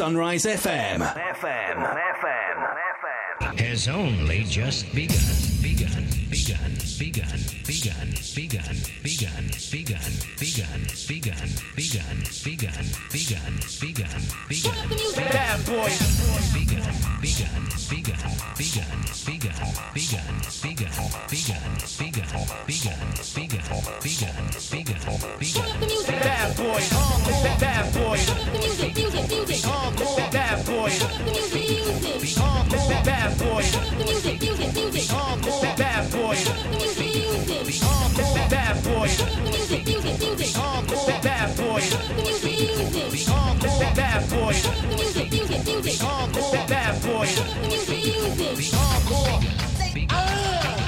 Sunrise FM. FM. FM. FM. Has only just begun. Begun. Begun. Begun. Begun. Begun. Begun. Begun. Begun. Begun. Begun. Begun. Begun. Begun. Begun. Bad boy. Begun. Begun. Begun. Begun. Begun. Begun. Begun. Begun. Begun. Begun. Begun. Begun. Begun. Begun. Bad boy. Bad boy. Hardcore. Bad boy. Hardcore. Bad boy. Hardcore. Bad boy. Hardcore. Bad boy. Hardcore. Bad boy. Hardcore. Bad boy. Hardcore. Bad boy. Hardcore. Hardcore.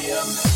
Elysium.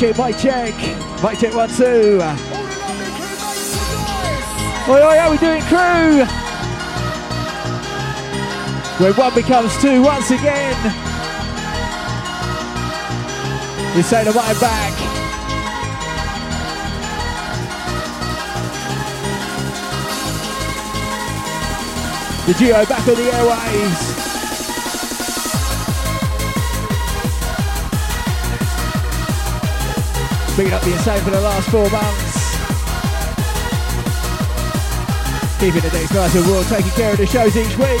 Check, mic check. One, two. Oi, oi, how we doing, crew? When one becomes two once again. We say the right back. The duo back on the airways. Been up the insane for the last four months. Keeping the days nice and warm, taking care of the shows each week.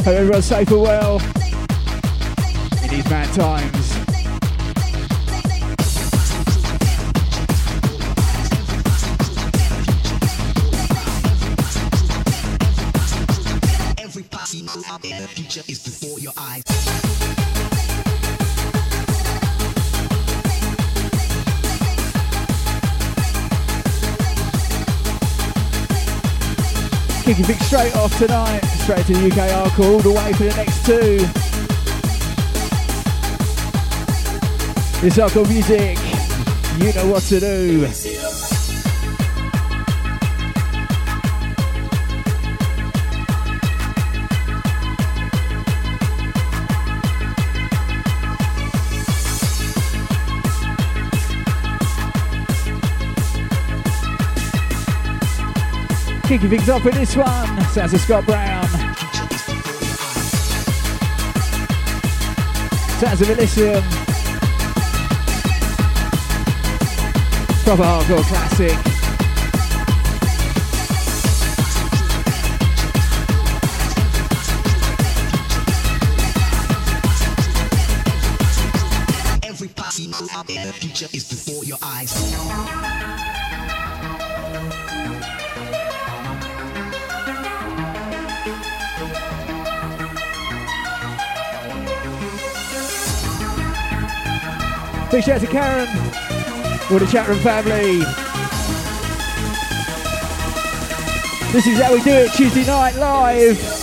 Hope everyone's safe and well in these mad times. Kicking things straight off tonight, straight to the UK hardcore, all the way for the next two. This hardcore music, you know what to do. Kicking things off with this one, sounds of Scott Brown. Sounds of Elysium. Proper hardcore classic. Big shout out to Karen. All the chat room family. This is how we do it Tuesday night live.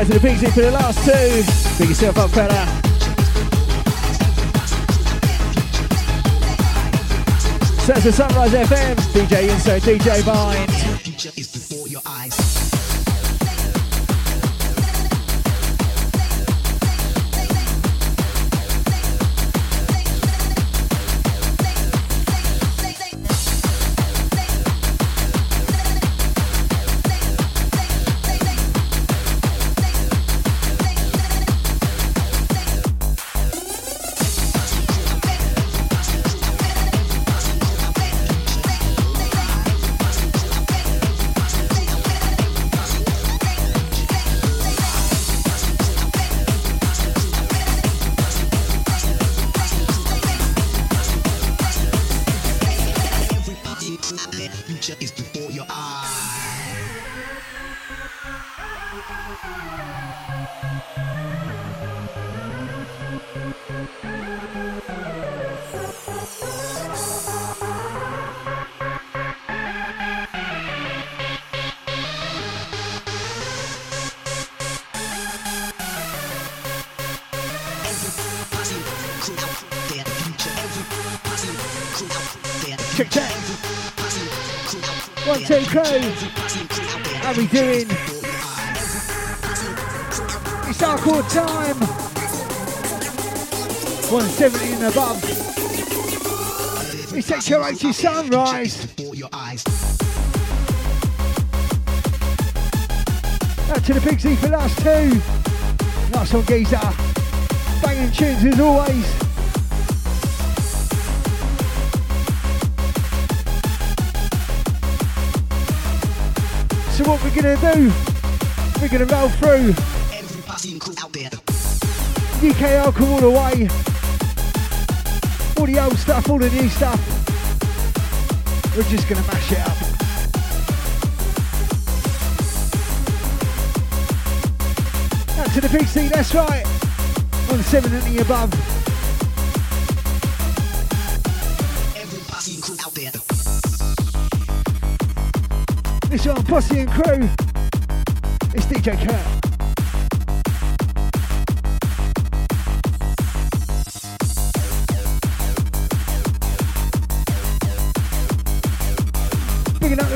Out to the Big Pigsy for the last two. Big yourself up, fella. So that's the Sunrise FM, DJ Inso, DJ Vine. Above. It's HOH Sunrise. Before your eyes. Out to the Big Z for last two. Nice one, geezer. Banging tunes as always. So what we're gonna do? We're gonna roll through Everybody out there. UK alcohol all the way. All the old stuff, all the new stuff. We're just gonna mash it up. To the big C, that's right. On seven and the above. Everybody out there. This one, Posse and Crew. It's DJ Kurt.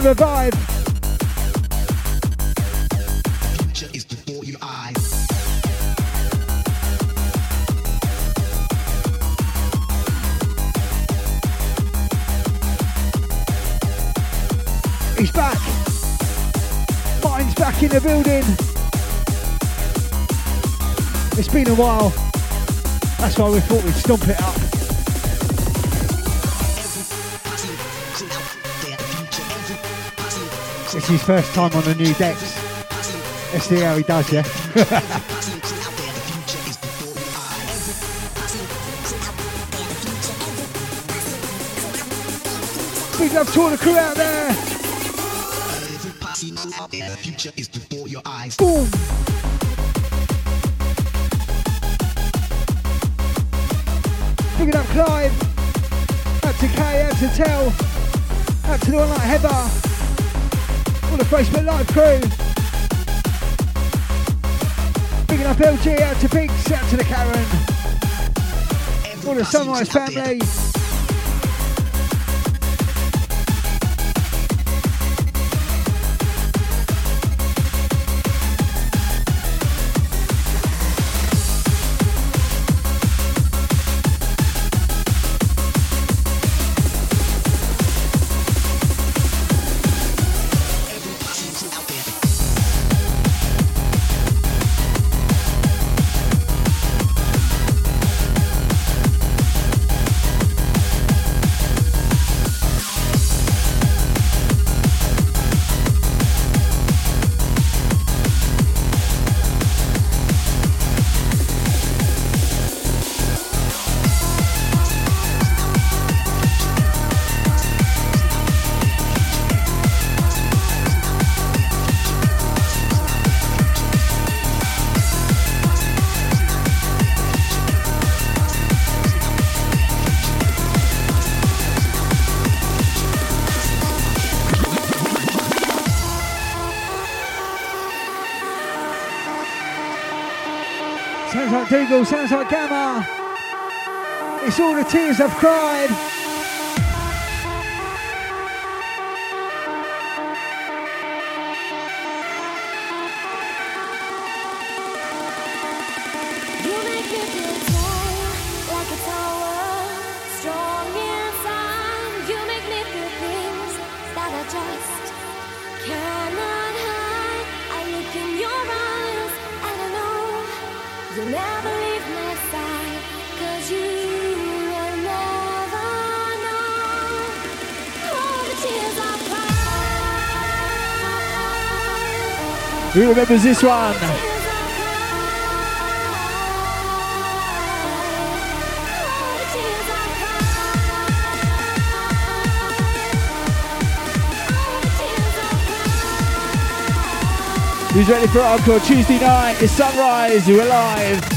Picking up the revive. Future is before your eyes. He's back. Mind's back in the building. It's been a while. That's why we thought we'd stomp it up. It's his first time on the new decks. Let's see how he does, yeah? Big love to all the crew out there. There. The future is before your eyes. Boom. Picking up Clive. Out to Kay, out to Tell. Out to the one like Heather. The Facebook Live crew. Picking up LG, out to Pigs, out to the Karen. All the Sunrise family. beautiful sounds like Gammer. It's all the tears I've cried. Remember this one. Who's ready for Encore Tuesday night? It's sunrise, we're live.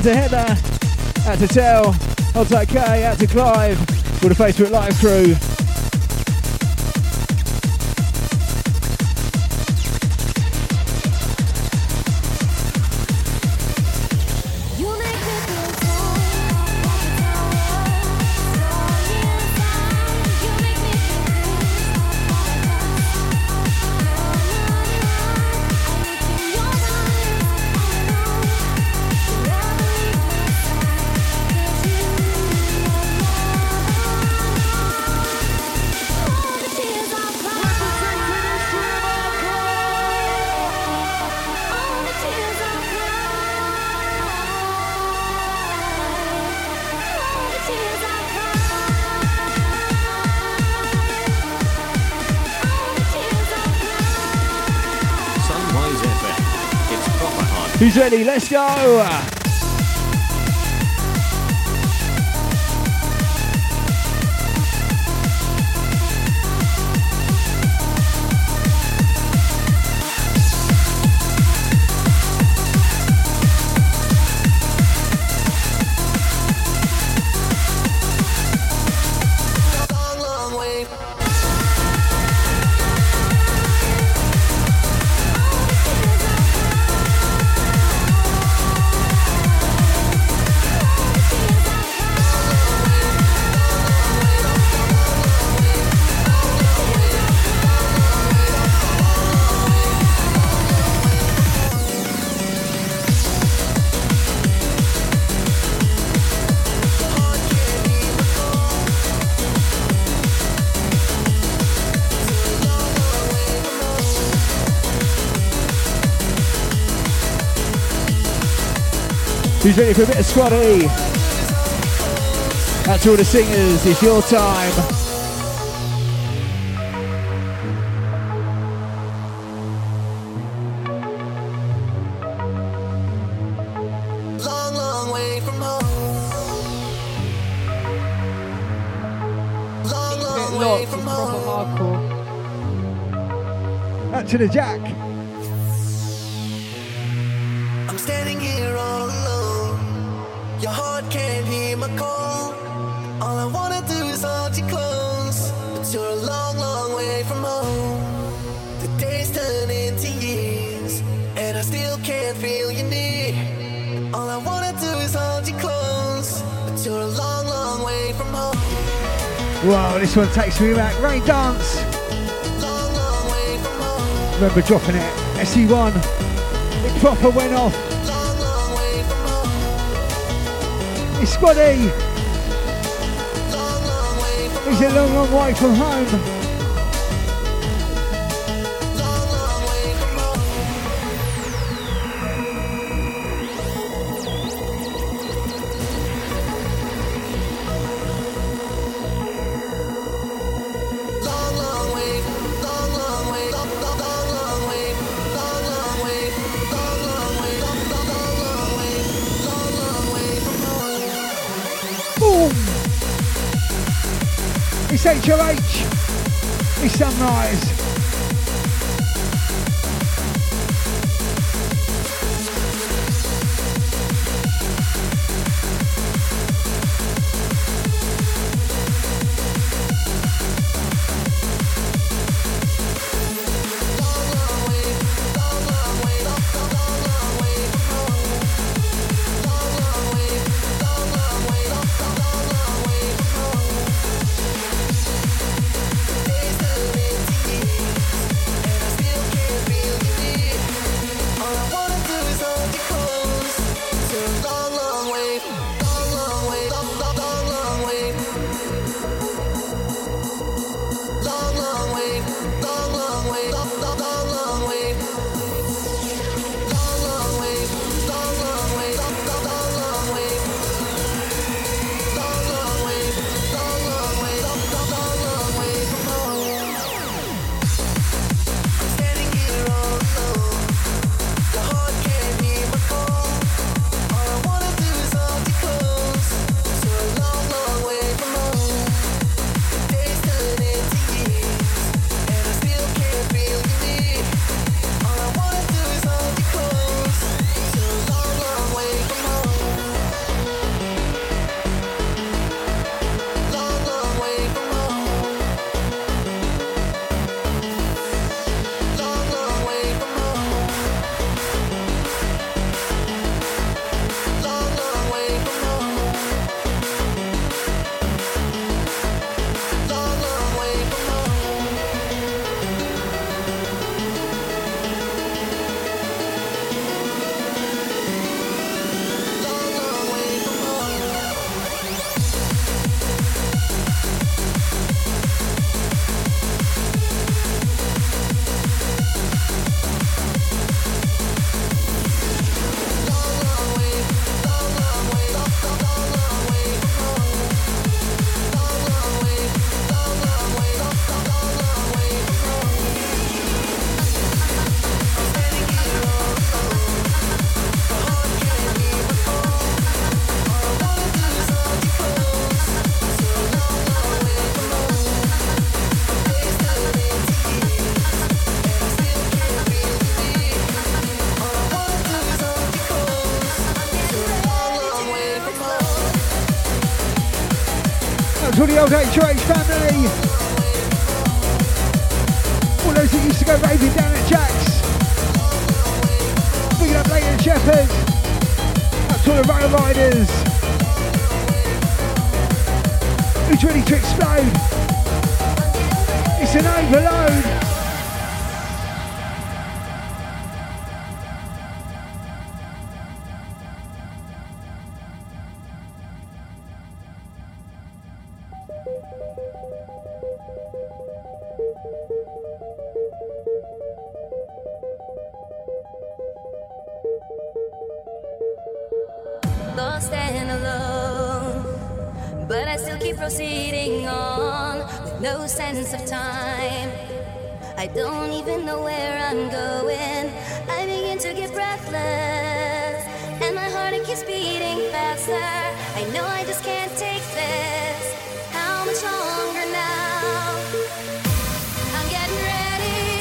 out to Heather, out to Tell, out to Kay, out to Clive, all the Facebook Live crew. He's ready? Let's go! ready for a bit of squatty. E. Out to all the singers, it's your time. Long, long way from home. Long, long way from to the jack. Wow, this one takes me back. Rain Dance. Remember dropping it. SE1. It proper went off. It's Squad-e. He's a long, long way from home.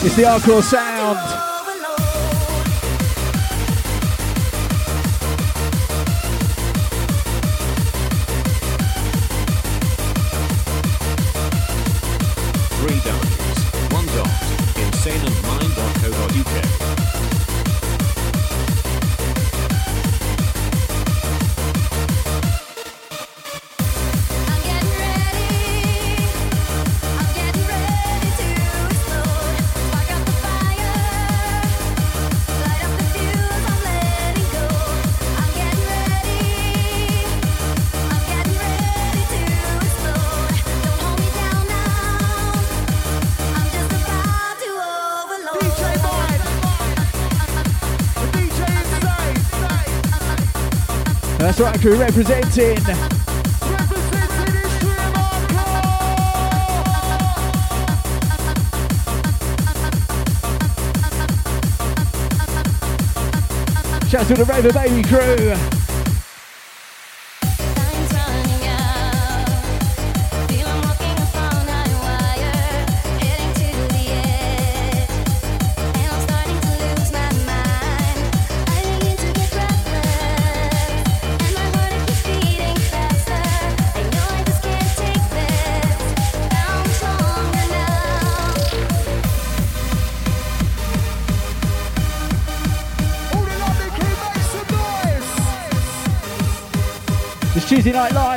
It's the hardcore sound. Representing. Shout out to the Raver Baby crew.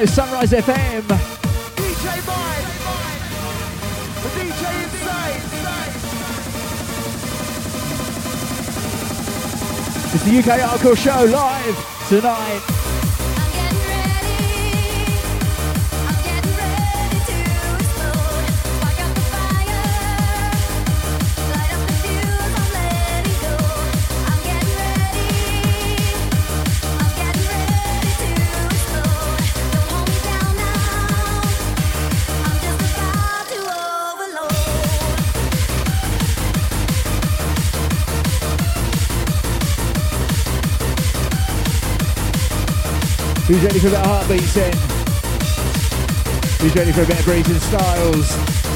Sunrise FM. DJ Mike. It's the UK Hardcore Show live tonight. ready for then? Who's ready for a bit of breathing styles?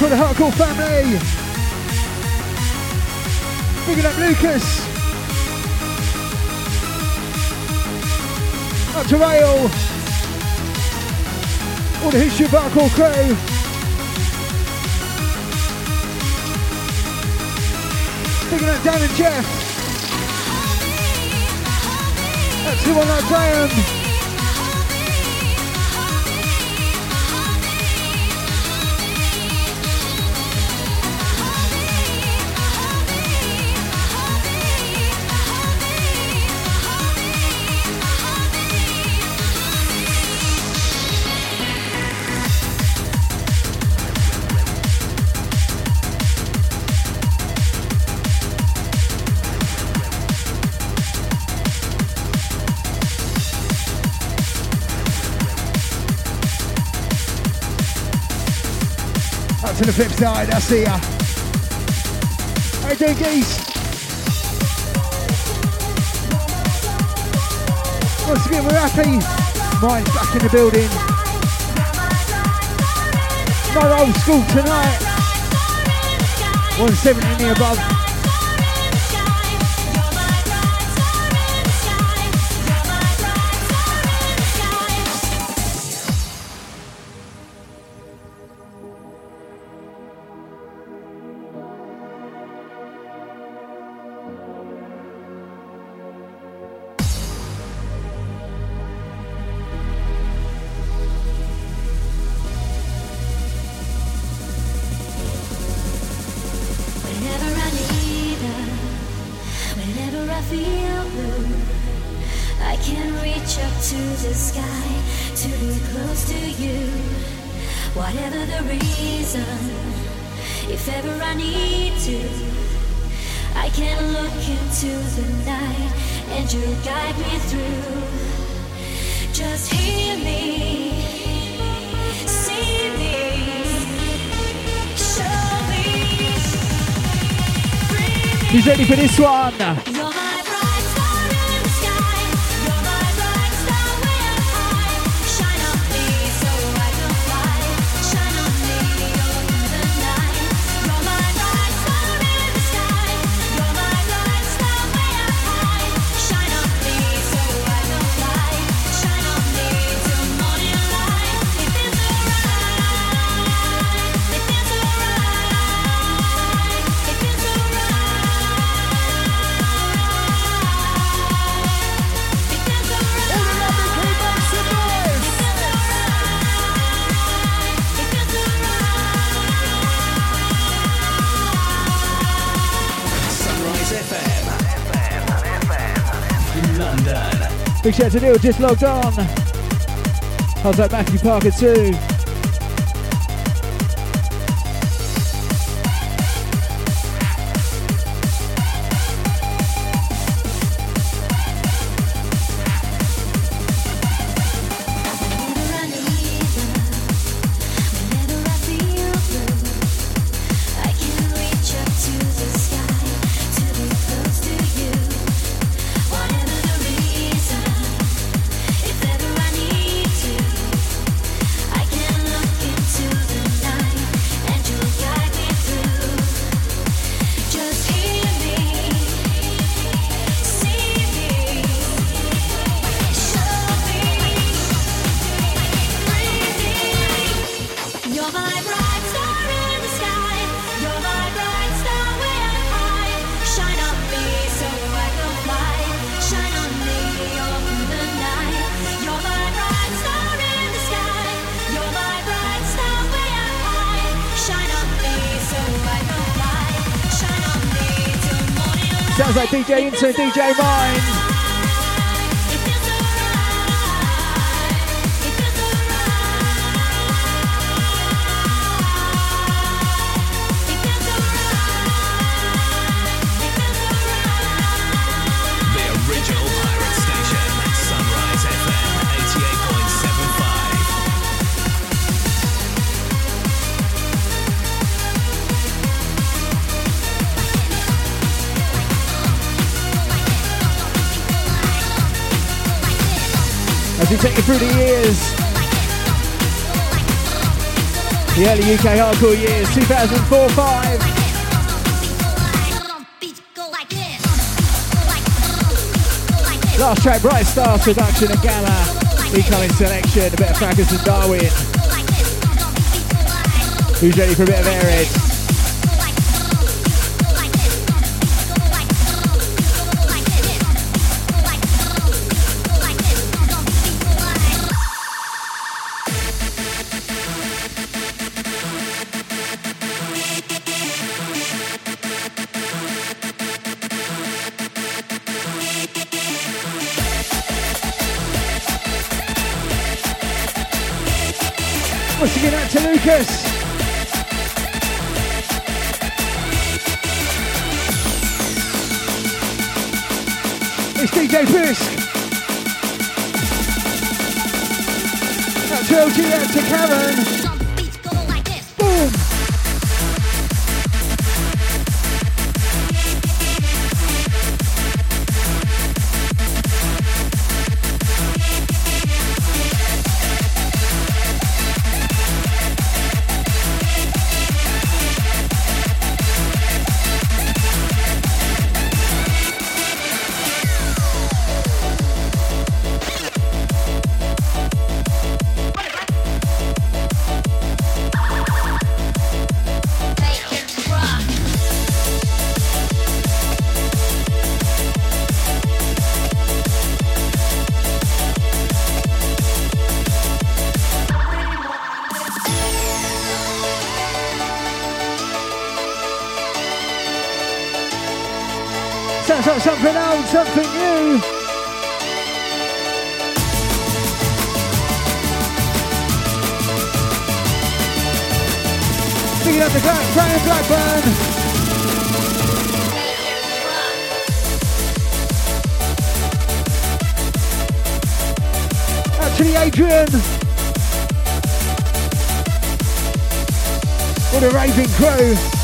to the Hardcore family. Big up Lucas. Up to Rail. All the history of Hardcore crew. Big up Dan and Jeff. That's the one like Graham. died. I see ya. Hey, do geese. Once again, we're happy. Mind's back in the building. No old school tonight. 170 above. shout to just logged on. How's that, Matthew Parker too? DJ Mind. early UK hardcore years, 2004-5. Last track, Bright Star, Seduction and Gammer. Incoming selection, a bit of Fracus Darwin. Who's ready for a bit of Airhead? with the raving crew.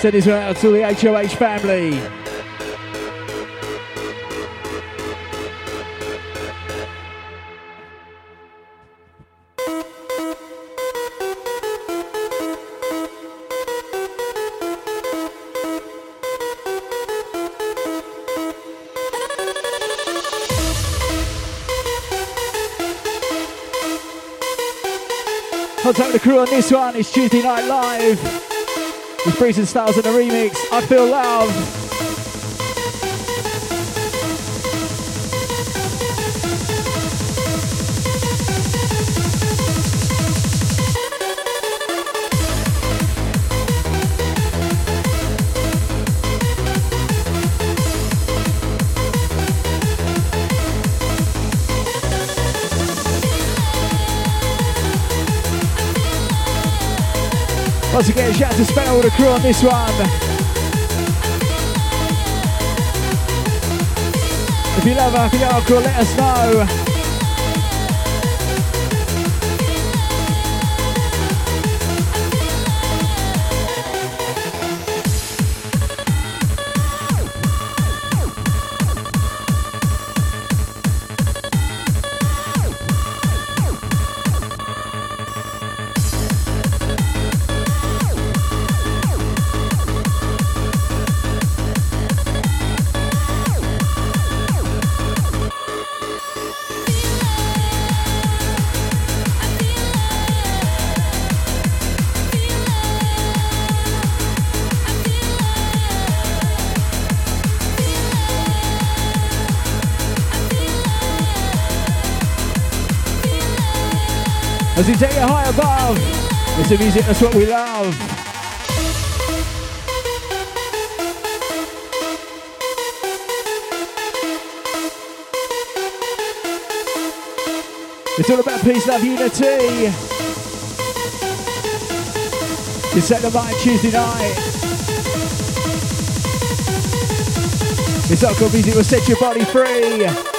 Send this out to the HOH family. Contact the crew on this one. It's Tuesday Night Live. With Breeze and Styles in the remix. I feel love. Once again, shout out to Spencer with the crew on this one. If you love Happy Hardcore, let us know. Take it high above, it's the music, that's what we love. It's all about peace, love, unity. You set the mind Tuesday night. It's all good music will set your body free.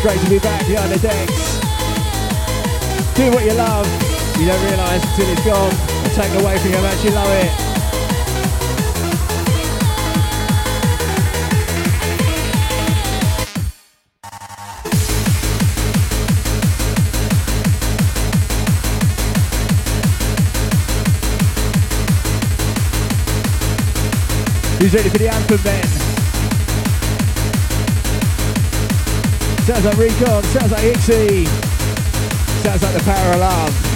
It's great to be back behind the decks. Do what you love. You don't realise until it's gone. And taken away from you how much you love it. Who's ready for the anthem then? Sounds like Re-Con, sounds like Hixxy, sounds like the power of love.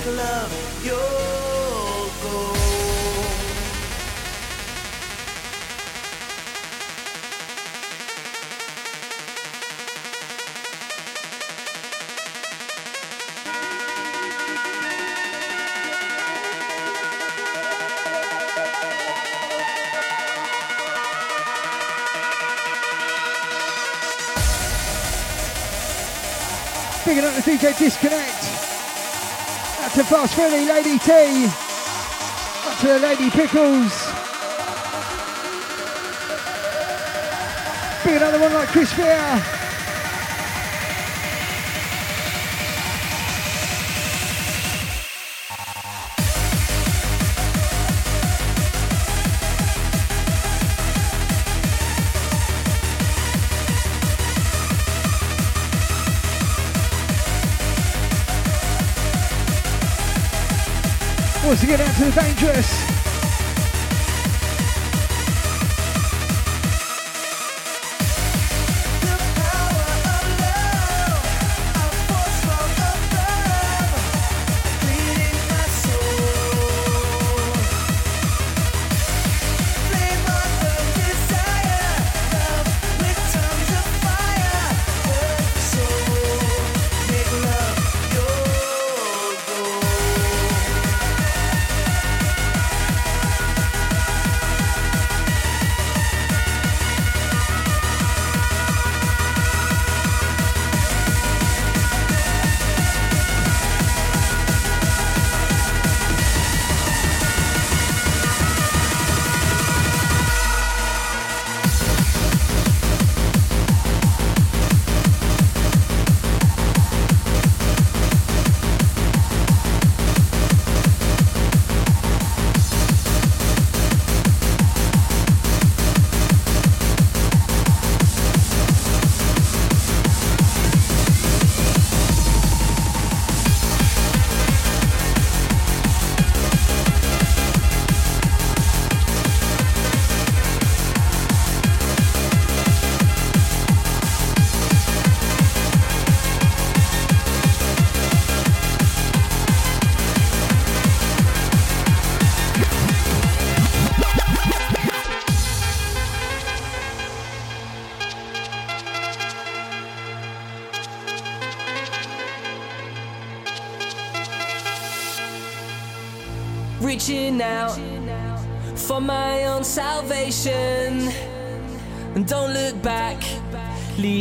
make love your goal. Picking up the DJ Disconnect. Out to Fast Philly, Lady T. Up to the Lady Pickles. Big another one like Chris Fear. Dangerous.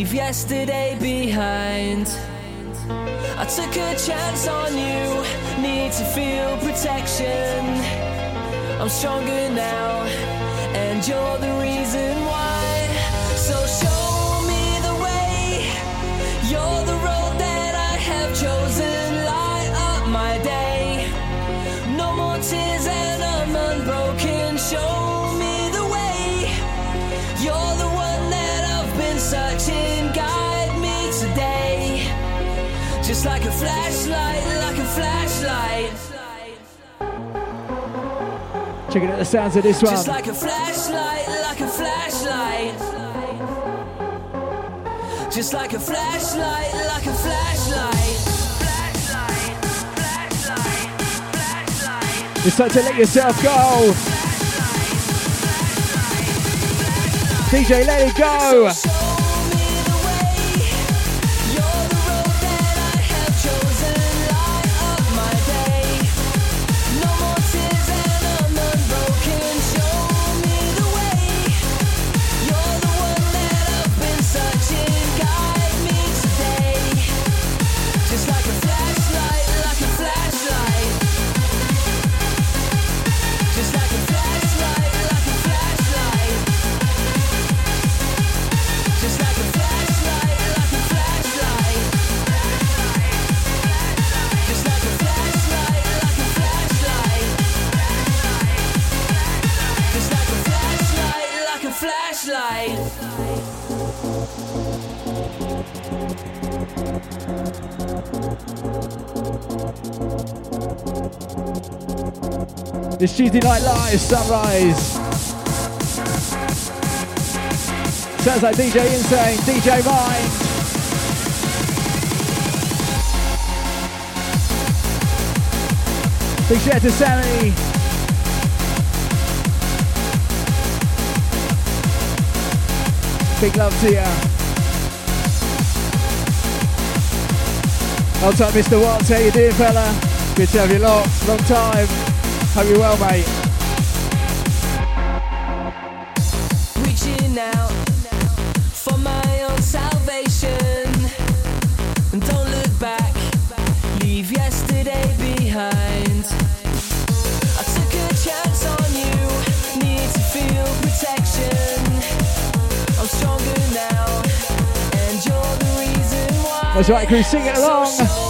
Leave yesterday behind. I took a chance on you, need to feel protection. I'm stronger now, Checking out the sounds of this one. Just like a flashlight, like a flashlight. Just like a flashlight, like a flashlight. Flashlight, flashlight, flashlight. It's time to let yourself go. DJ, let it go. This Tuesday Night Live, Sunrise. Sounds like DJ Insane, DJ Mind. Big shout out to Sammy. Big love to ya. Hold tight, Mr. Watts. How you doing, fella? Good to have you locked. Long time. Hope you're well, mate. Reaching out for my own salvation. And don't look back, leave yesterday behind. I took a chance on you, need to feel protection. I'm stronger now, and you're the reason why. That's right, crew, sing it along.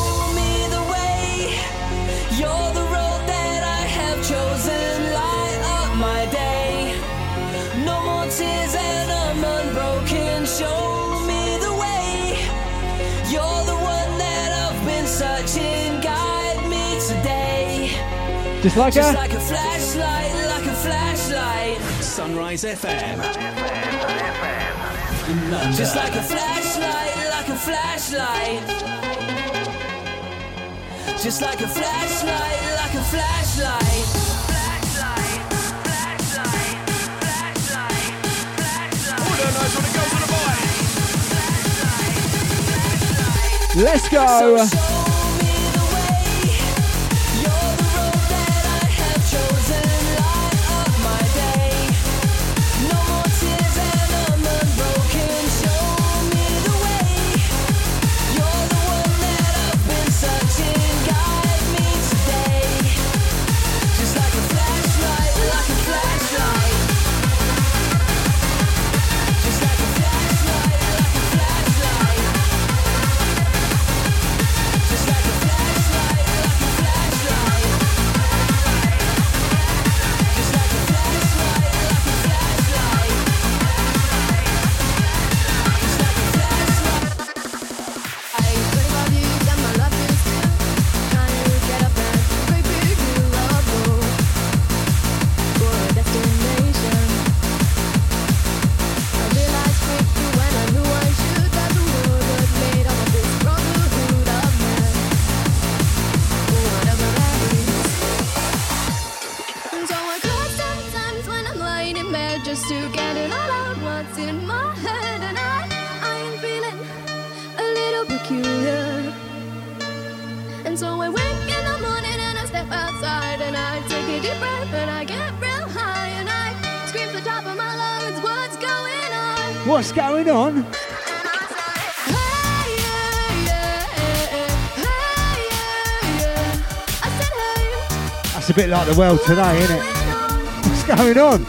Just like Just a, like a flashlight, like a flashlight. Sunrise FM. London. Just like a flashlight, like a flashlight. Just like a flashlight, like a flashlight. Let's go! breath and I get real high and I scream the top of my lungs, what's going on? What's going on? That's a bit like the world today, isn't it? What's going on?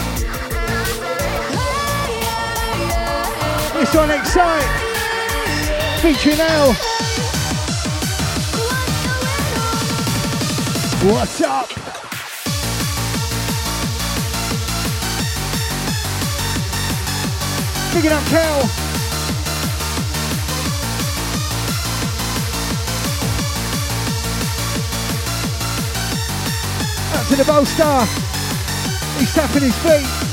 It's on X-Cyte, featuring now. What's up? Big it up, Kel. Out to the star He's tapping his feet.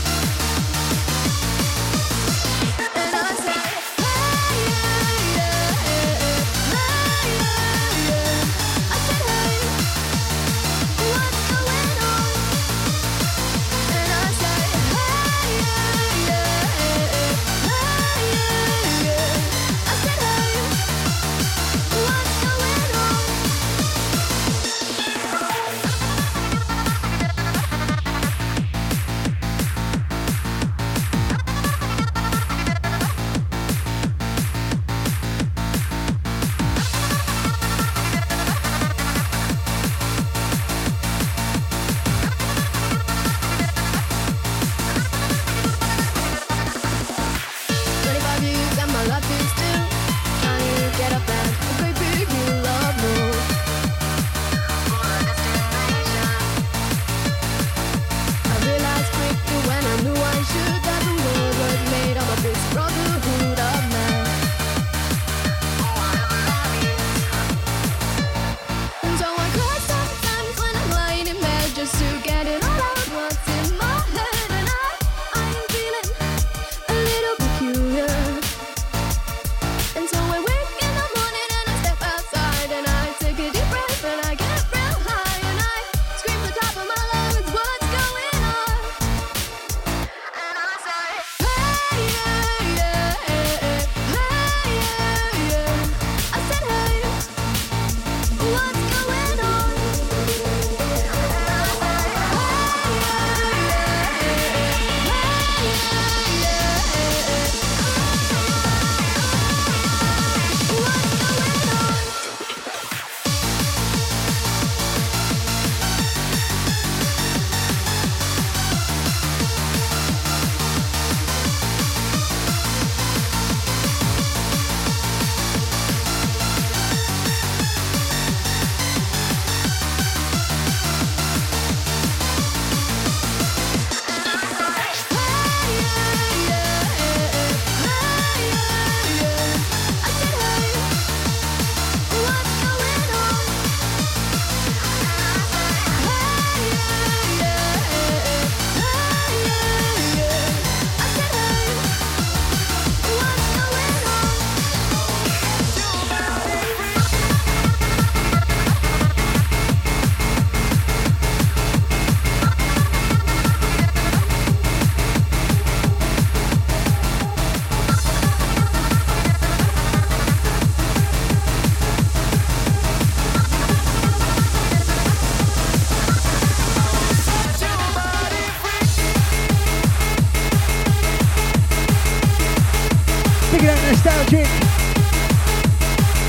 Martins,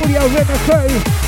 Muriel Venezuela.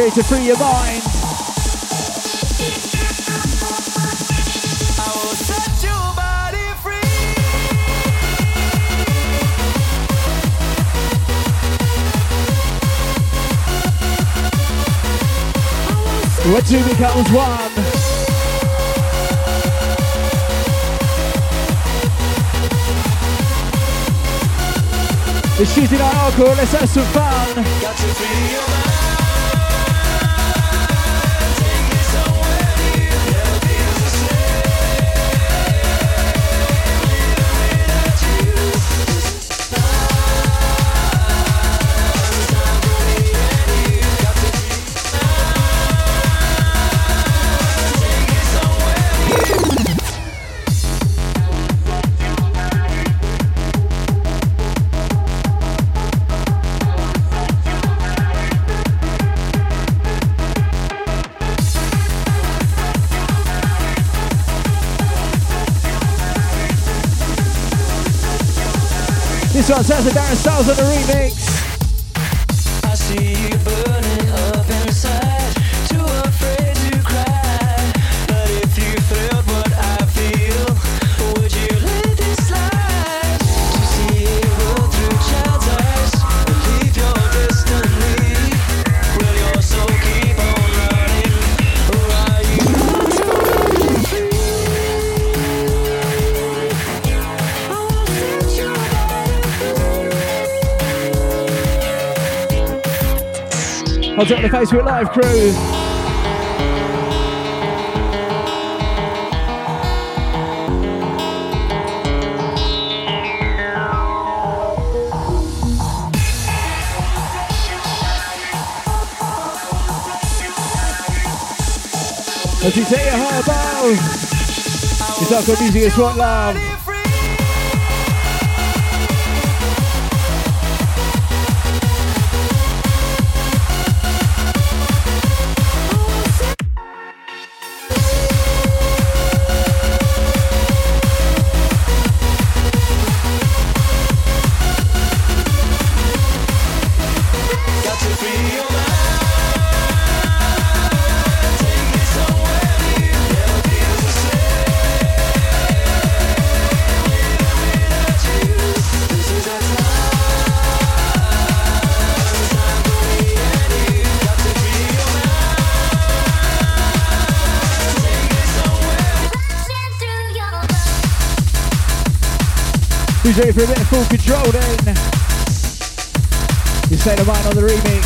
music to free your mind. Where two becomes one. It's Tuesday night hardcore, let's have some fun. So it says the Darren Styles on the remix. out the Facebook Live crew. As you take your heart about, it's our good music, it's what love. do it for a bit of full control then. You say the mind on the remix.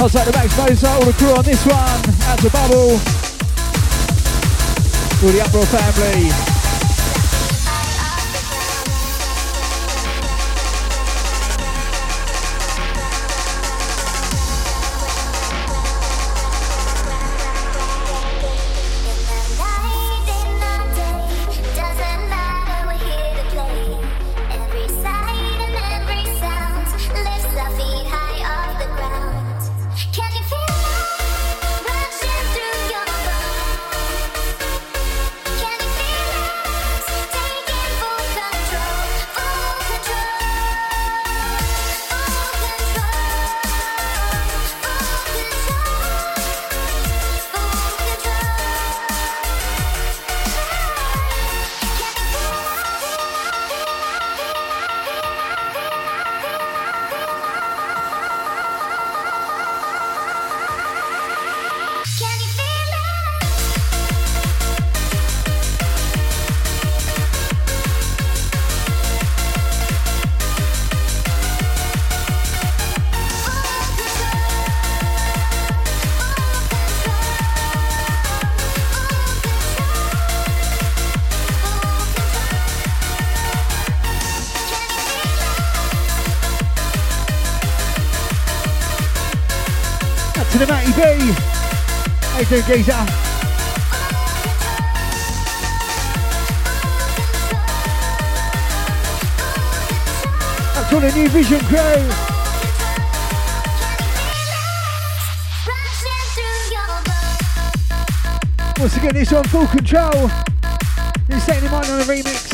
I'll take the Max-Mozart, all the crew on this one. Out to Bubble. All the Uproar family. Geezer? Up to the New Vision crew. Once again, this one full control. This setting in on the remix.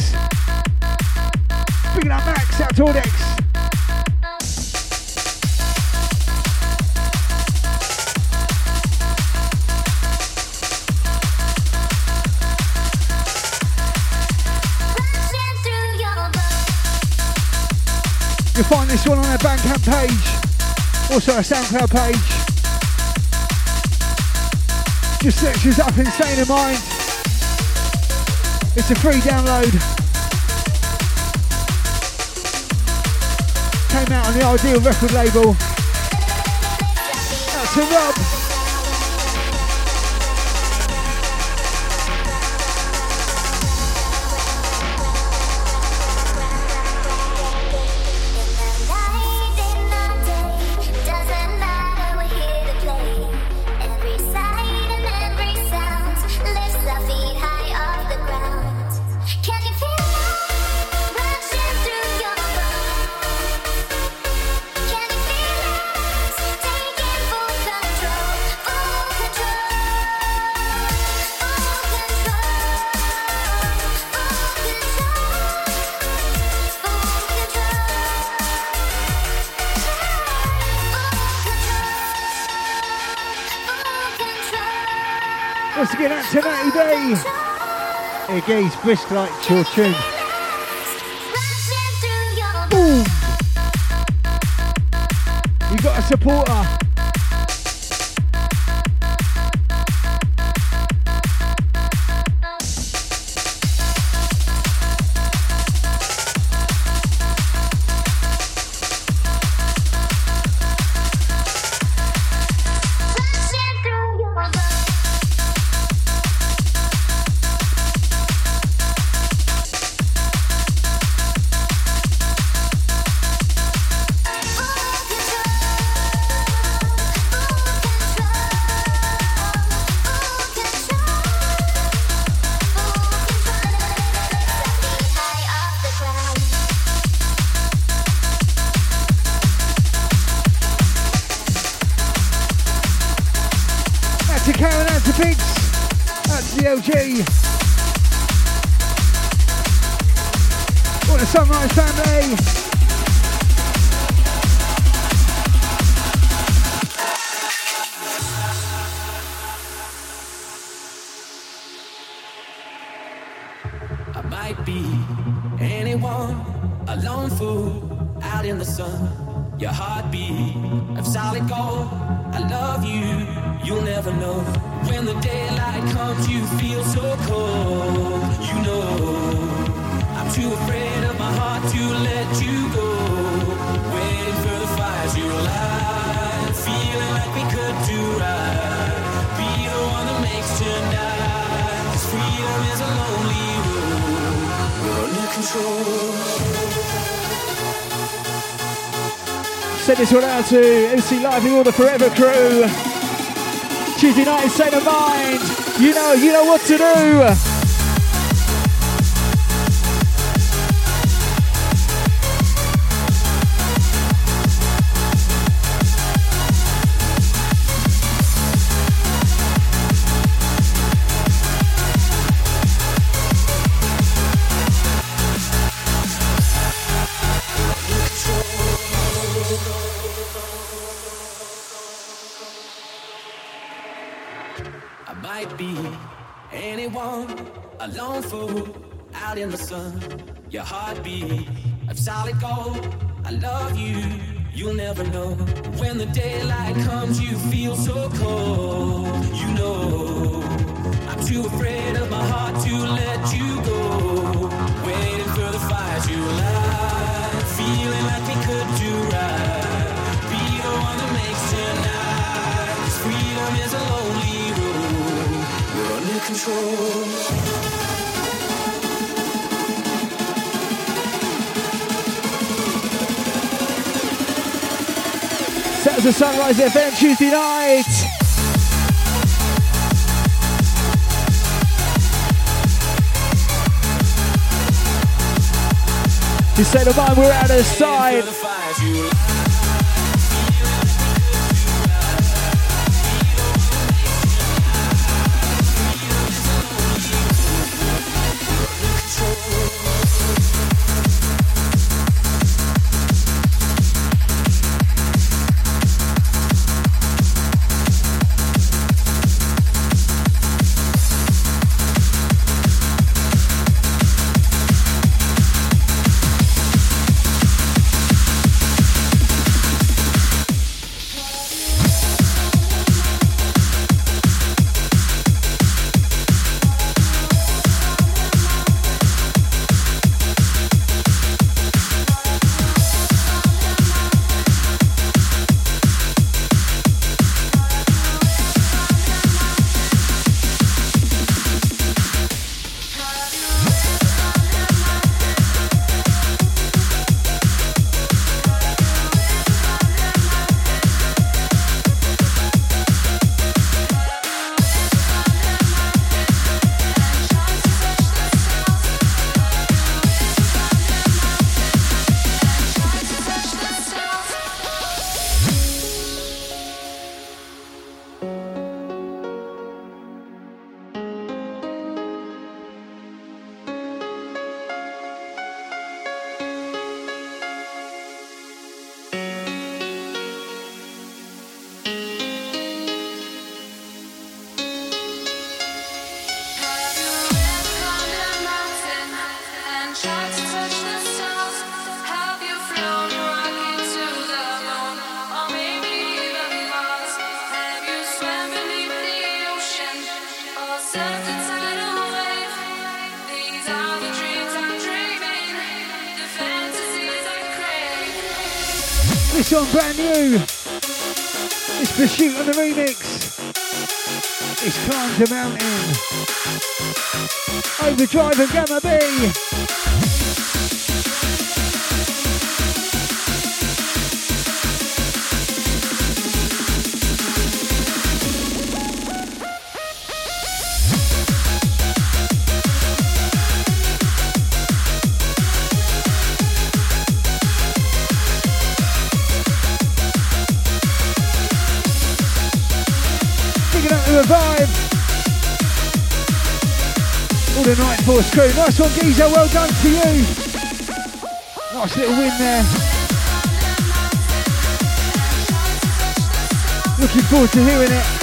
Page, also our SoundCloud page. Just search us up in State of Mind. It's a free download. Came out on the Ideal record label. That's a Rob. Again, out to Natty goes brisk like your tune. Boom. You got a supporter. To MC Live and all the Forever crew. Tuesday night, state of mind. You know, you know what to do. Solid gold. I love you, you'll never know. When the daylight comes, you feel so cold. You know, to Sunrise FM Tuesday night. You say the mind, we're out of sight. Mountain. Overdrive and Gamma B. All the night force crew. Nice one, Geezer. Well done to you. Nice little win there. Looking forward to hearing it.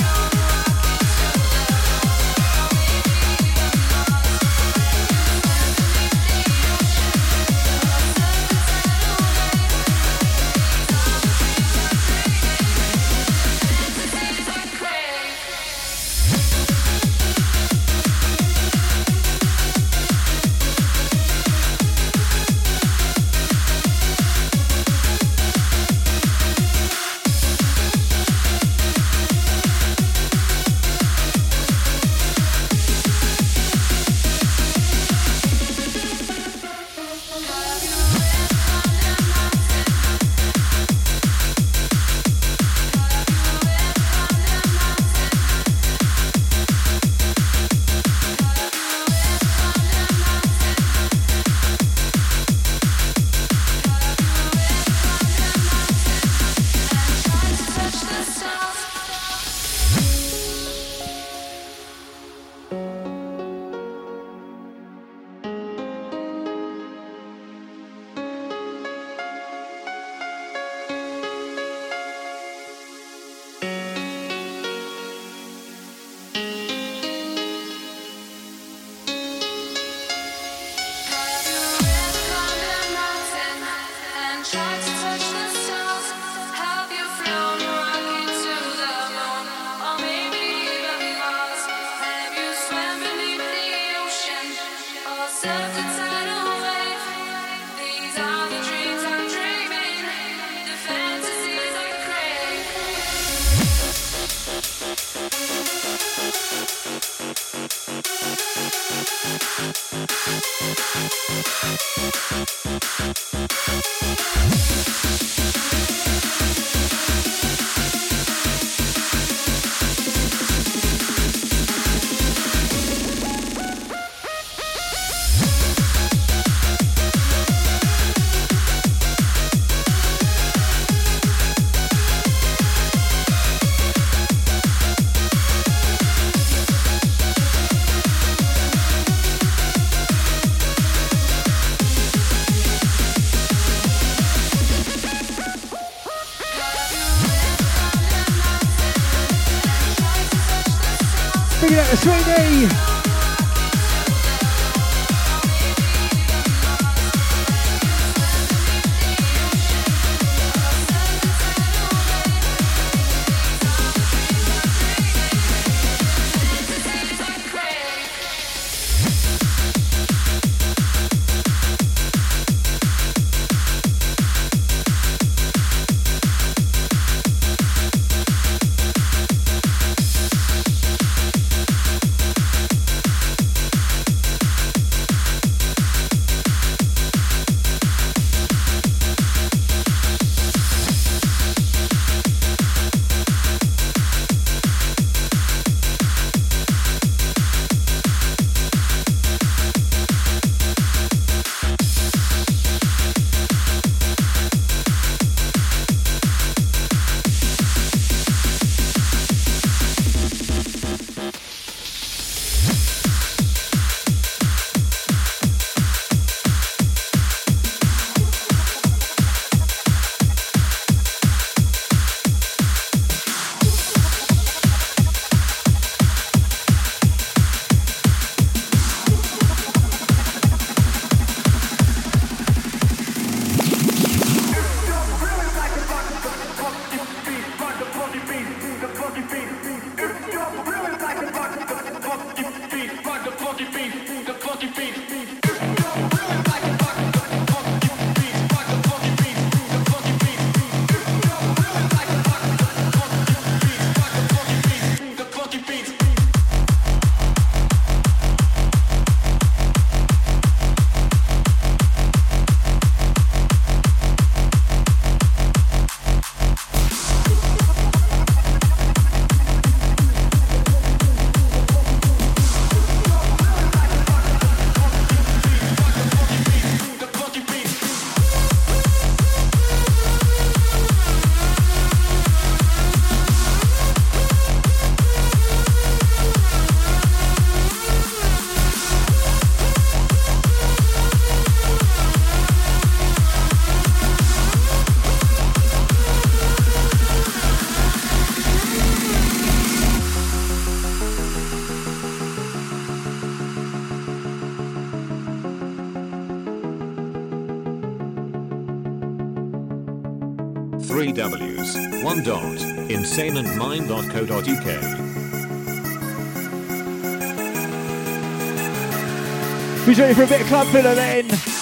www.insaneandmind.co.uk. Who's ready for a bit of Klubfiller then?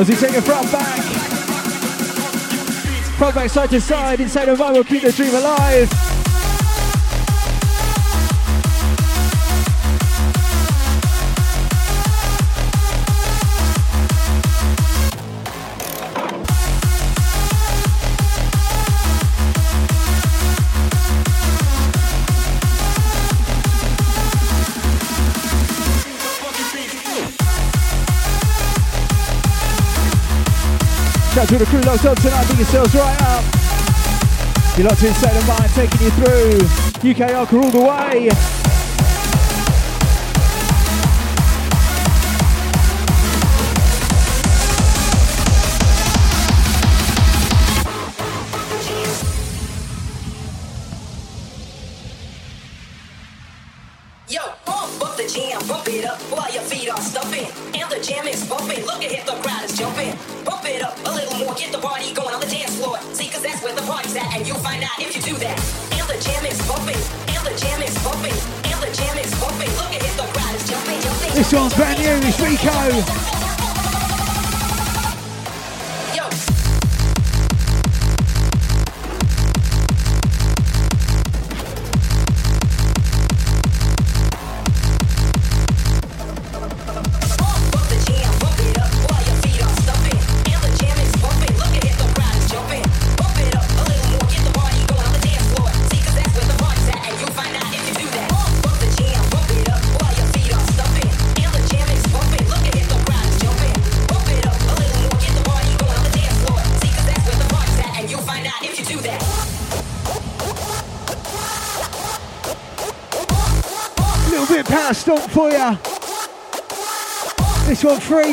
As we take it front back, front back side to side, inside the vinyl, keep the dream alive. the crew locked up tonight. Big yourselves right up. You're locked in Salem mind, taking you through UK Hardcore all the way.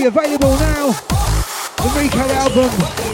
Available now. The Riko album.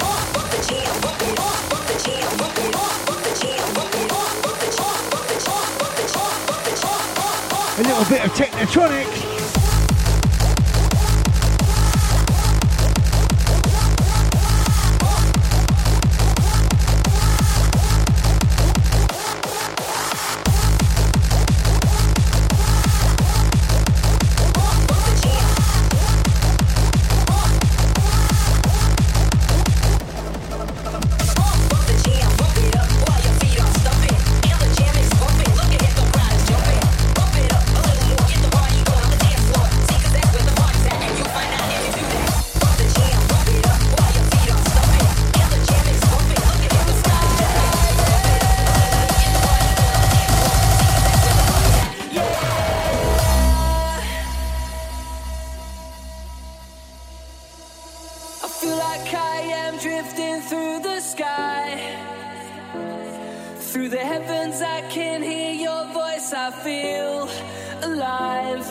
Feel like I am drifting through the sky. Through the heavens, I can hear your voice. I feel alive.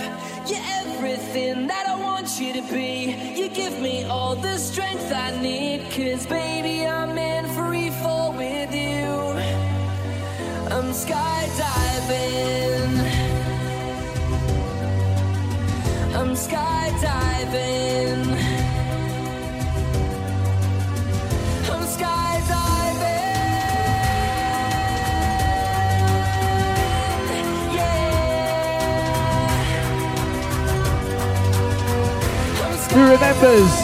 You're everything that I want you to be. You give me all the strength I need. Cause, baby, I'm in free fall with you. I'm skydiving. I'm skydiving. Who remembers?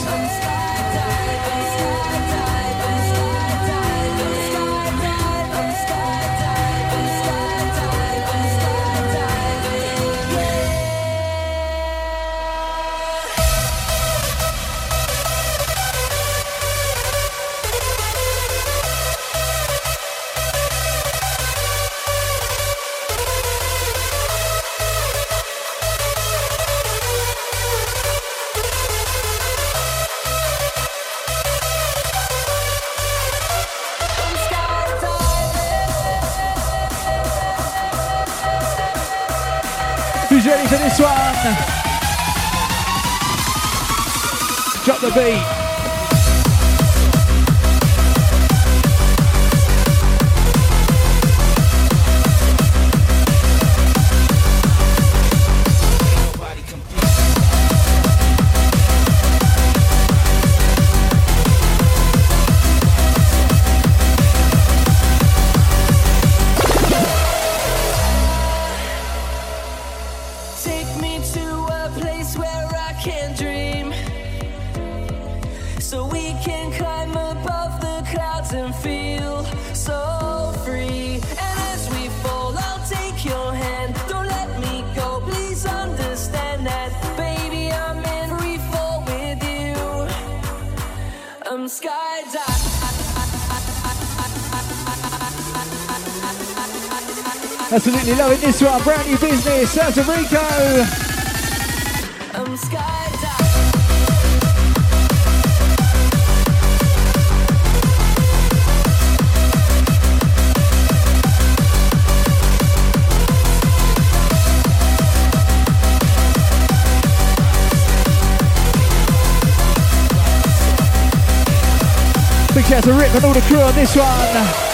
Drop Business. Riko. I'm skydiving. Big shout to Rick and all the crew on this one.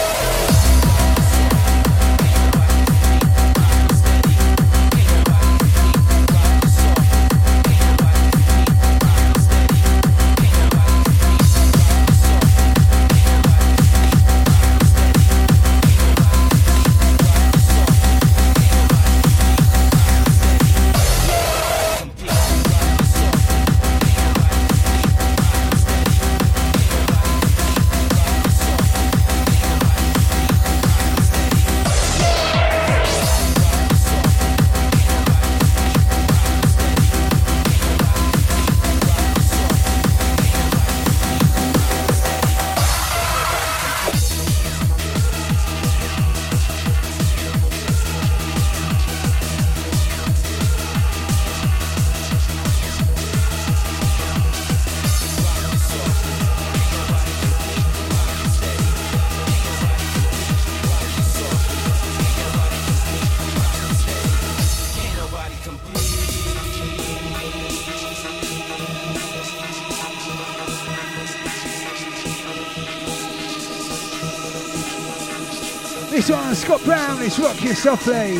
This one, Scott Brown, it's Rock Softly.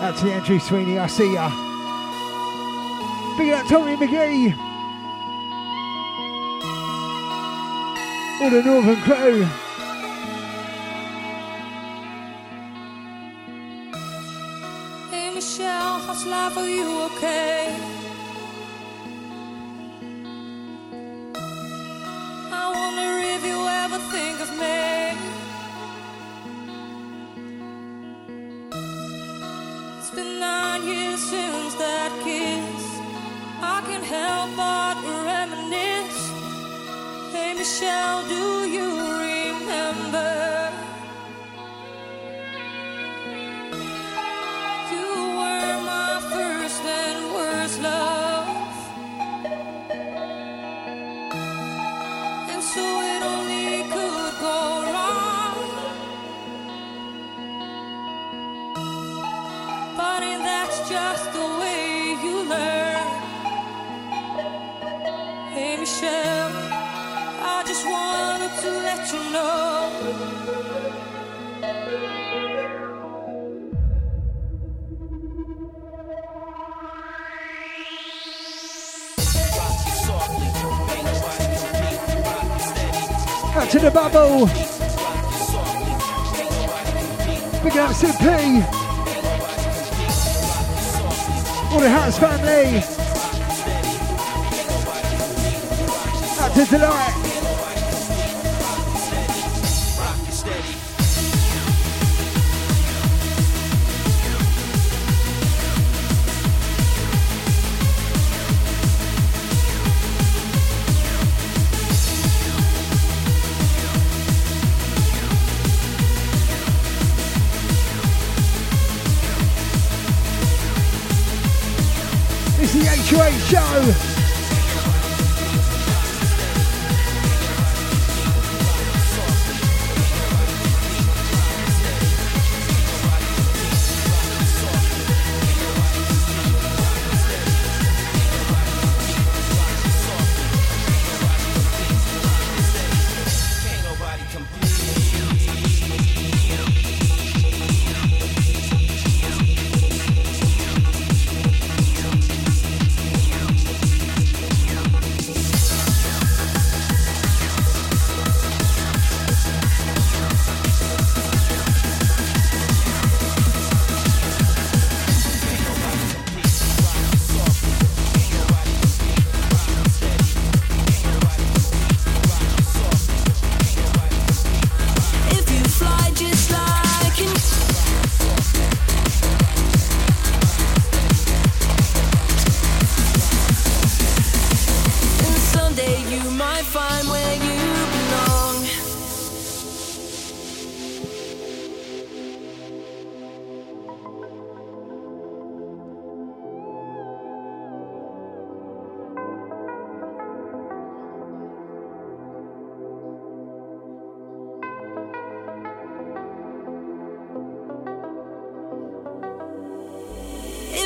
Out to the Andrew Sweeney, I see ya. Big up Tommy McGee. All the Northern crew. Life? Are you okay? I wonder if you ever think of me. It's been nine years since that kiss. I can't help but reminisce. Hey Michelle, do you to the bubble. Big up Simply. All the house family. Out to Delight.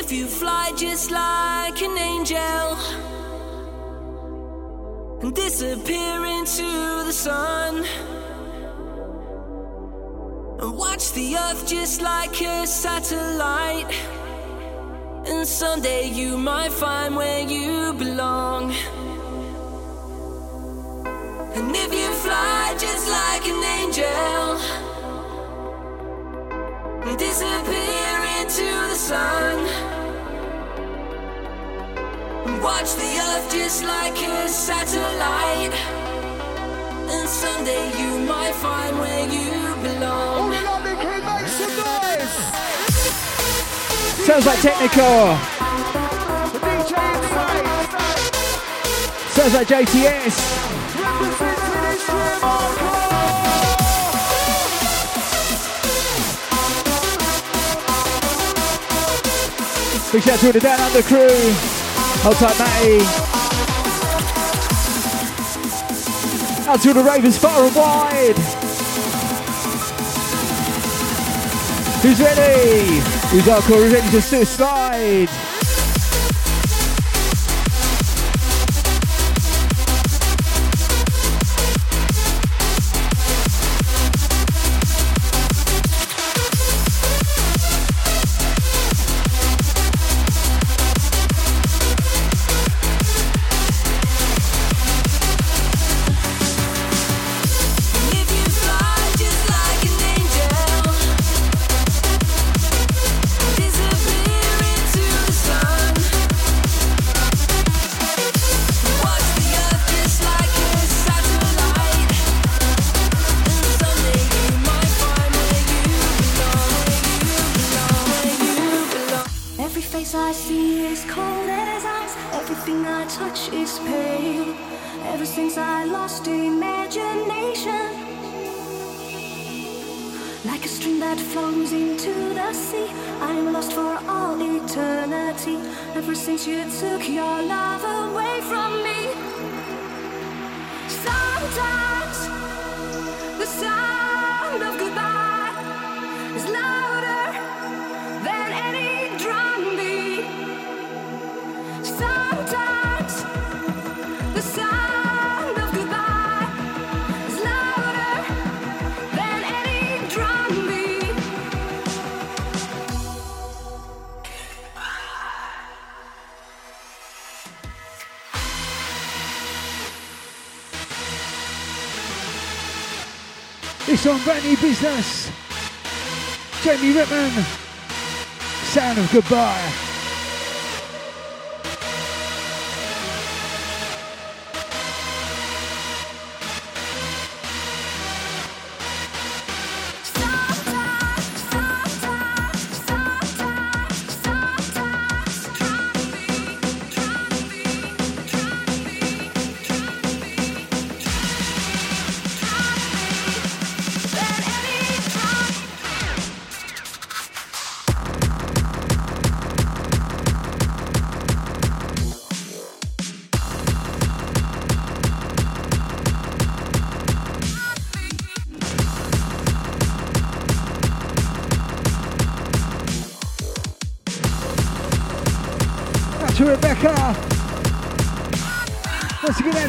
If you fly just like an angel and disappear into the sun and watch the earth just like a satellite. And someday you might find where you belong. And if you fly just like an angel and disappear into the sun watch the earth just like a satellite. And someday you might find where you belong. Sounds like Technikore. Sounds like JTS. Big shout out to the Down Under crew. Hold tight, Matty. Out to the ravers far and wide. Who's ready? Who's our core ready to slide? from Brand New Business. Jamie Ritman. Sound of Goodbye.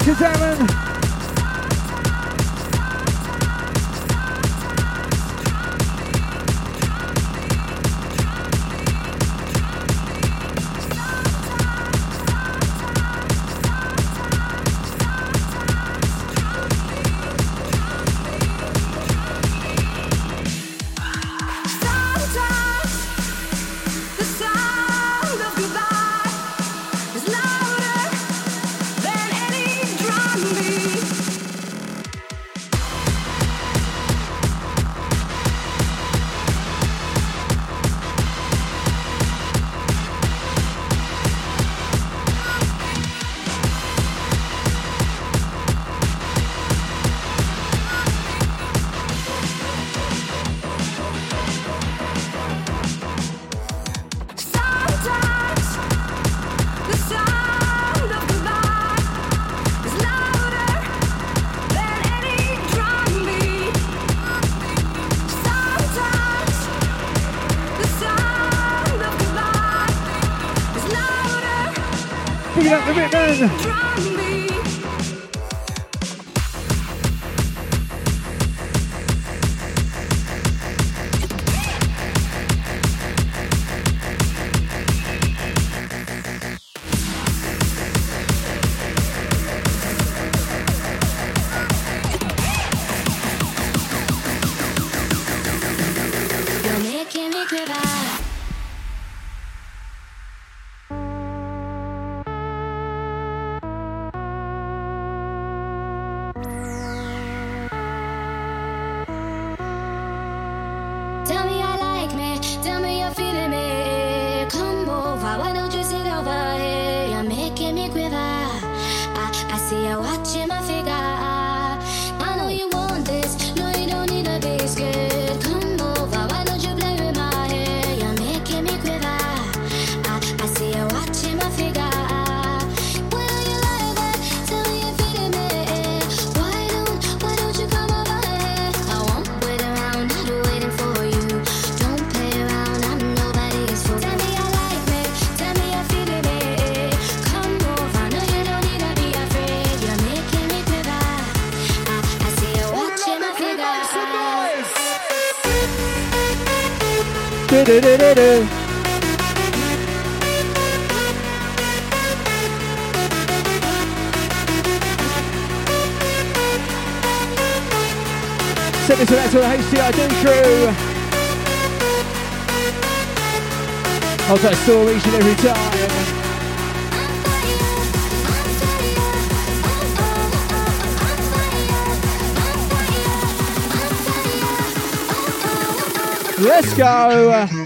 you, CID crew. Hold that store each and every time. Let's go.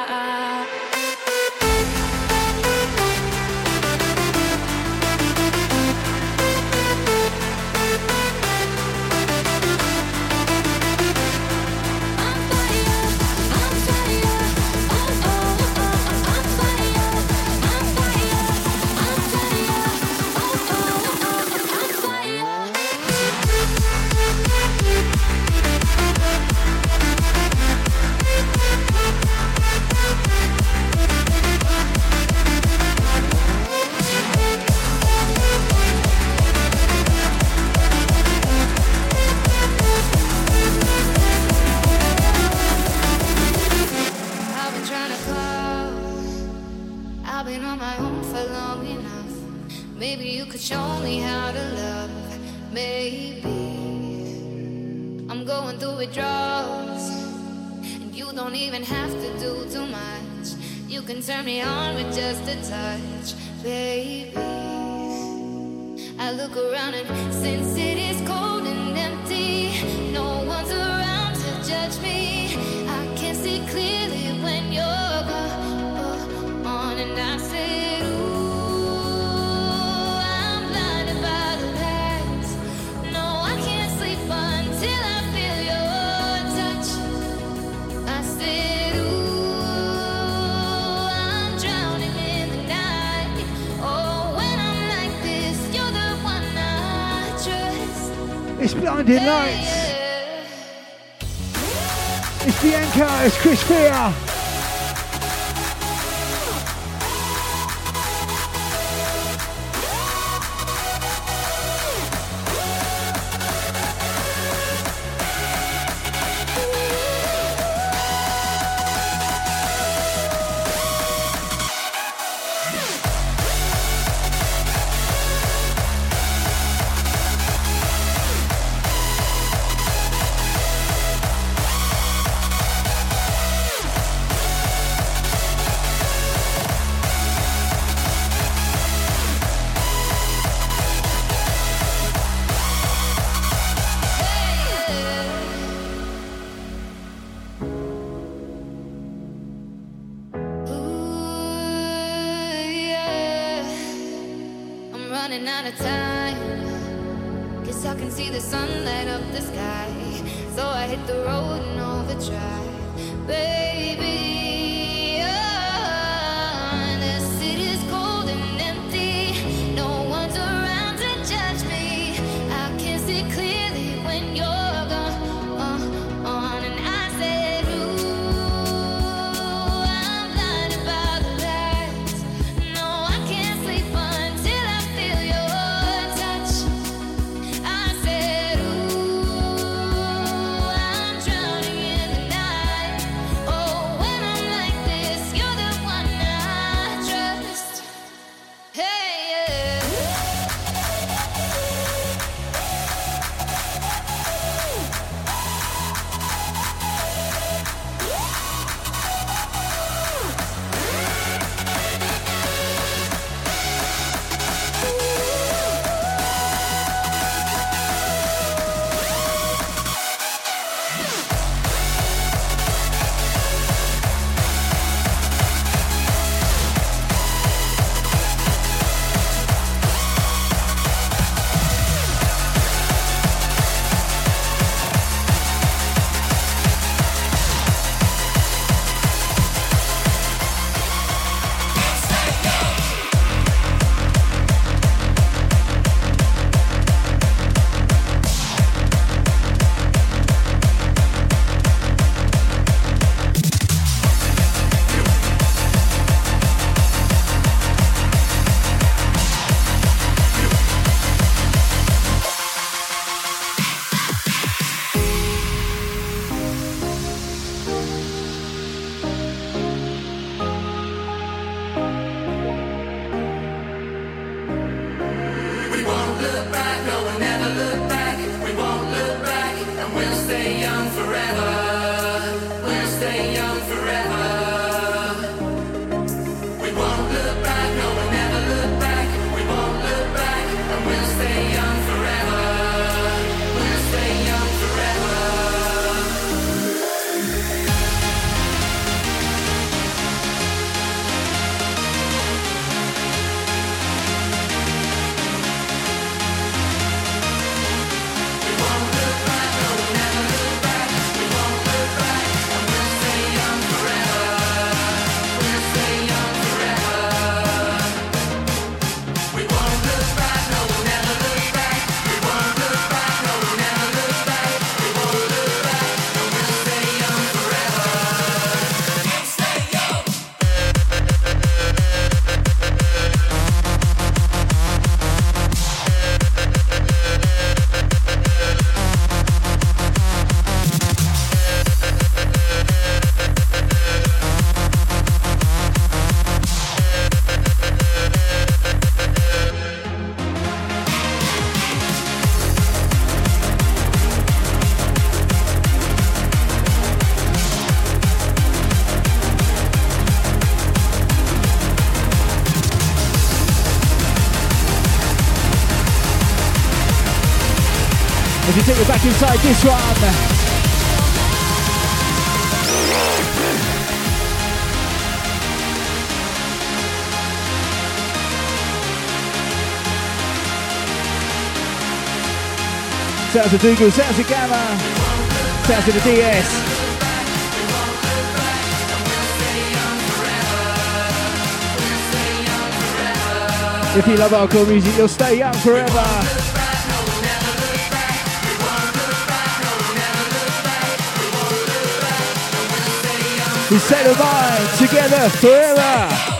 inside this one. Sounds of Dougal, sounds of Gammer, of the DS. If you love hardcore music, you'll stay young forever. We set a mind together forever.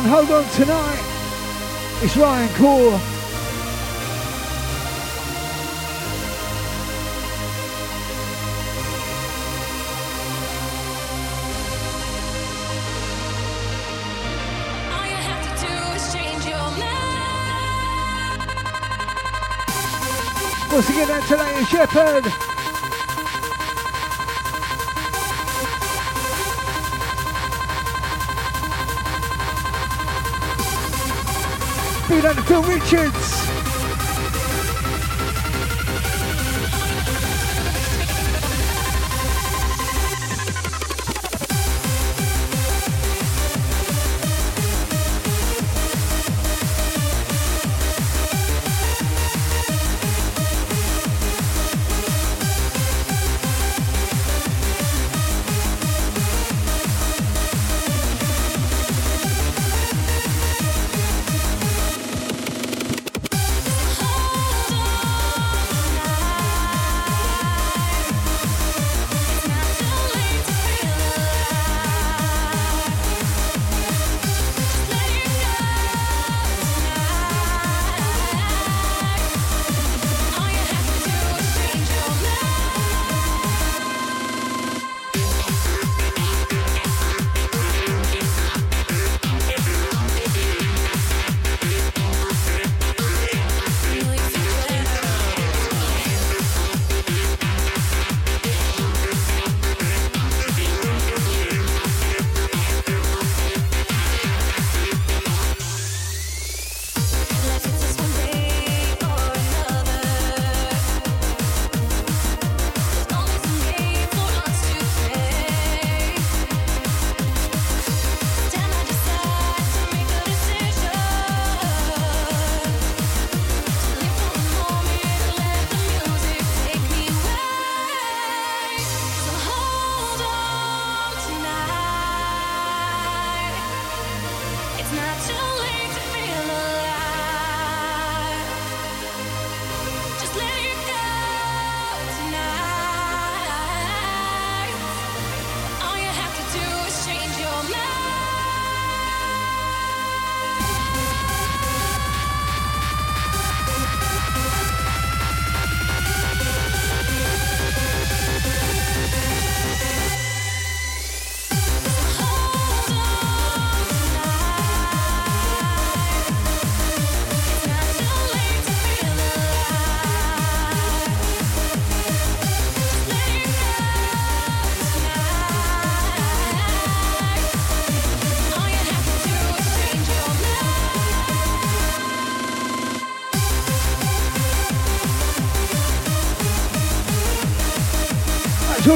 One, hold on tonight. It's Ryan Kore. All you have to do is change your mind. Once again, that's Elaine Shepherd. Big up to Phil Richards.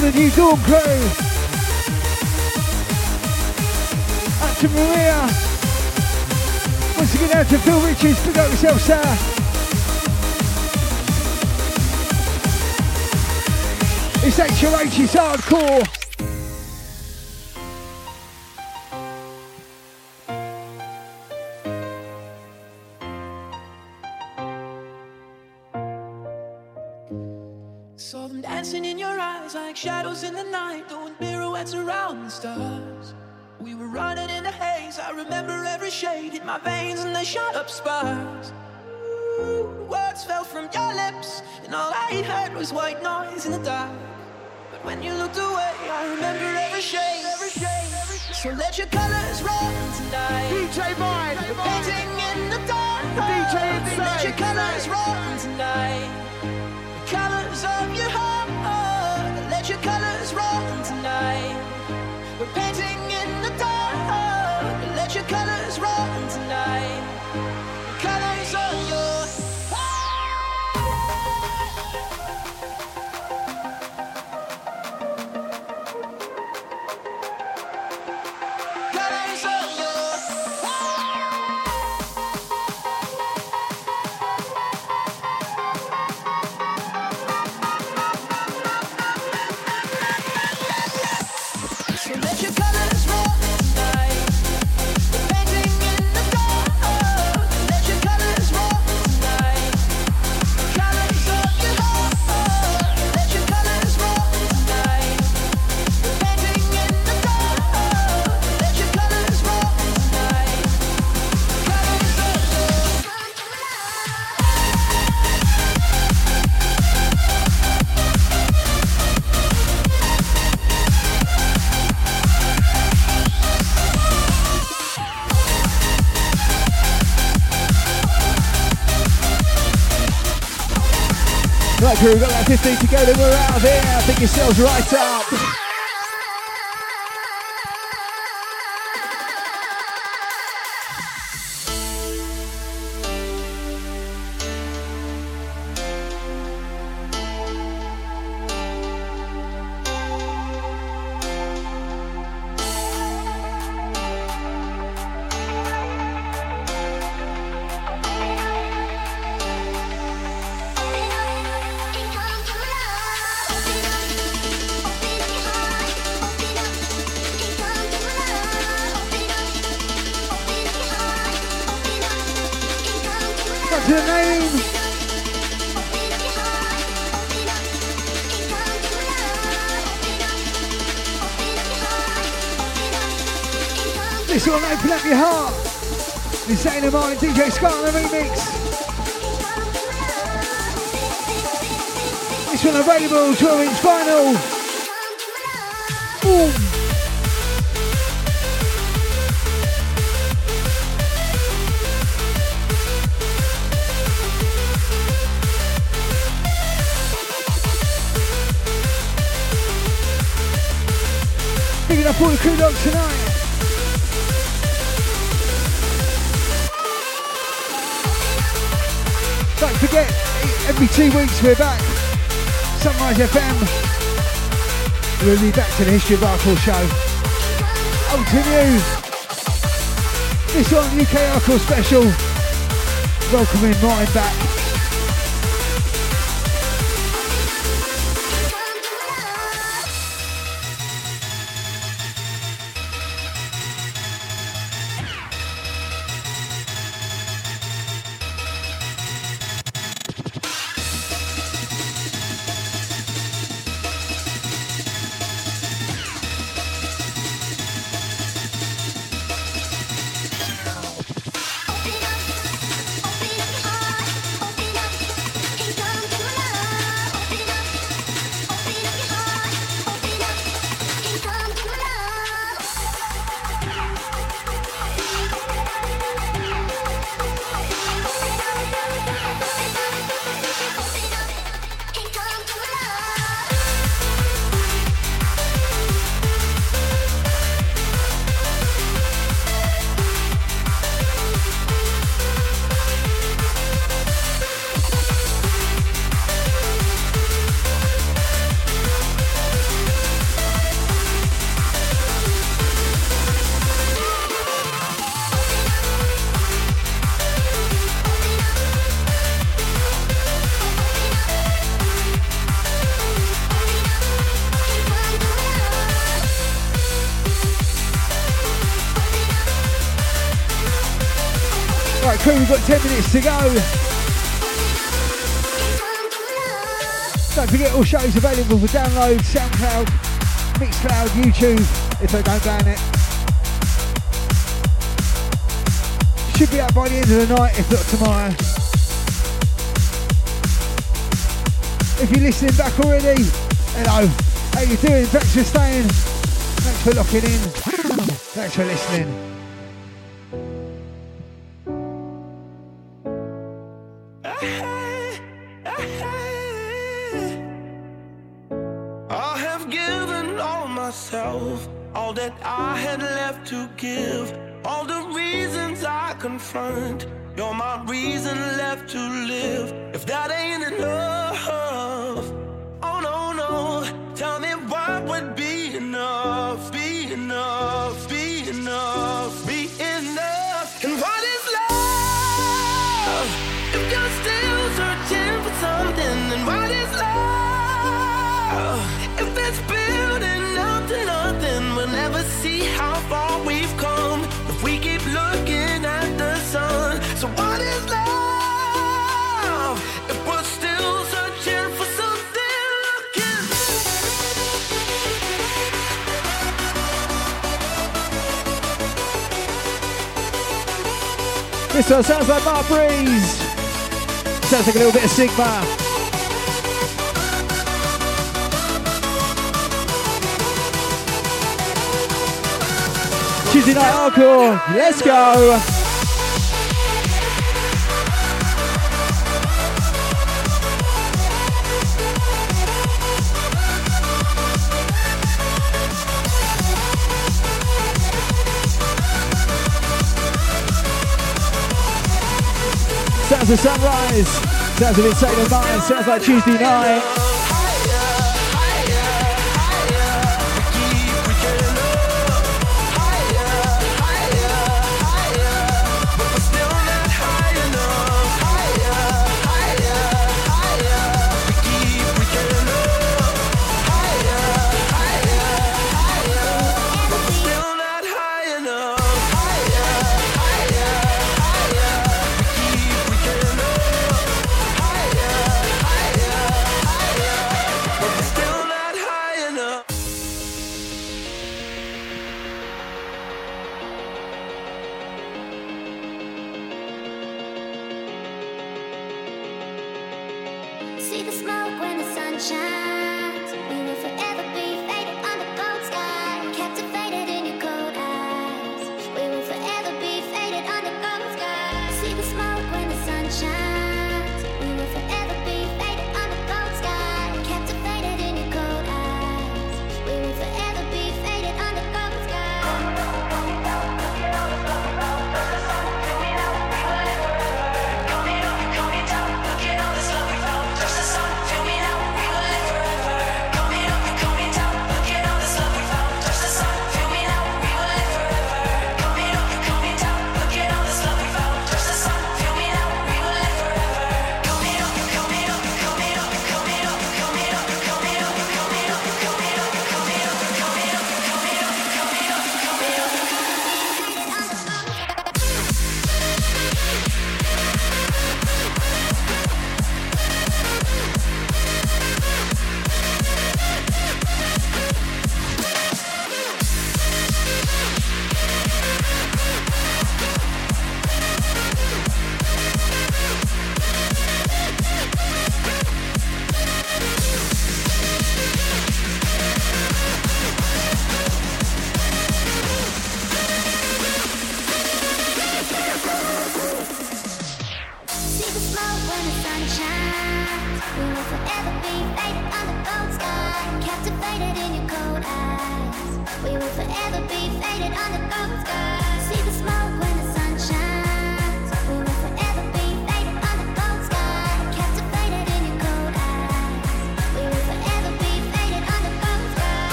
To the new Dawn crew. Out to Maria. Once again out to Phil Richards. Pick up yourself, sir. It's HOH, it's hardcore. Remember every shade hit my veins and they shot up sparks. Ooh, words fell from your lips, and all I heard was white noise in the dark. But when you looked away, I remember every shade, every shade, every shade. So let your colors run tonight. DJ Mine. We're painting in the dark. DJ Let your colors run tonight. Crew, we've got that 15 to go, then we're out of here. Pick yourselves right up. DJ Scott on the remix. This one available 12 inch vinyl. Picking up all the crew dogs tonight. Don't forget, every two weeks we're back. Sunrise FM. We'll be back to the History of Hardcore show. Over to you. This one, UK Hardcore special. Welcoming Martin back. to go. Don't forget all shows available for download, SoundCloud, Mixcloud, YouTube, if they don't ban it. Should be out by the end of the night, if not tomorrow. If you're listening back already, hello. How you doing? Thanks for staying. Thanks for locking in. Thanks for listening. front This one sounds like Mark Breeze. Sounds like a little bit of Sigma. Tuesday Night Hardcore. Let's go. Sounds to Sunrise. Sounds a bit taken by. Sounds like Tuesday night.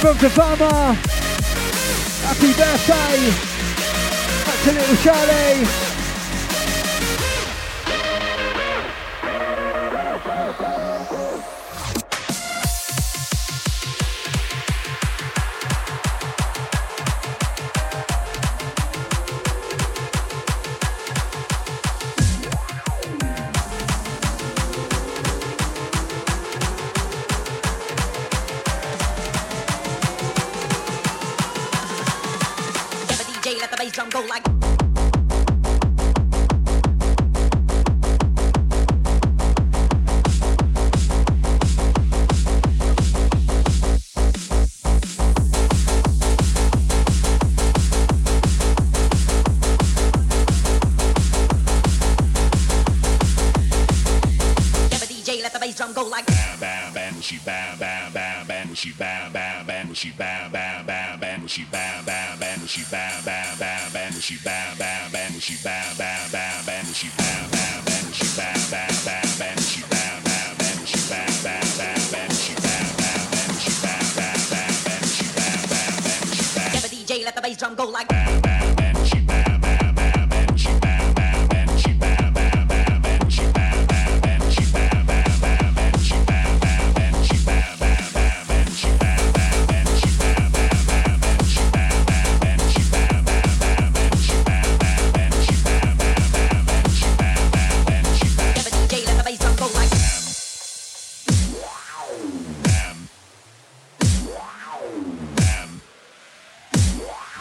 from Savannah. Happy birthday. That's a little Charlie. she bam bam bam bam she bam bam bam she bam bam.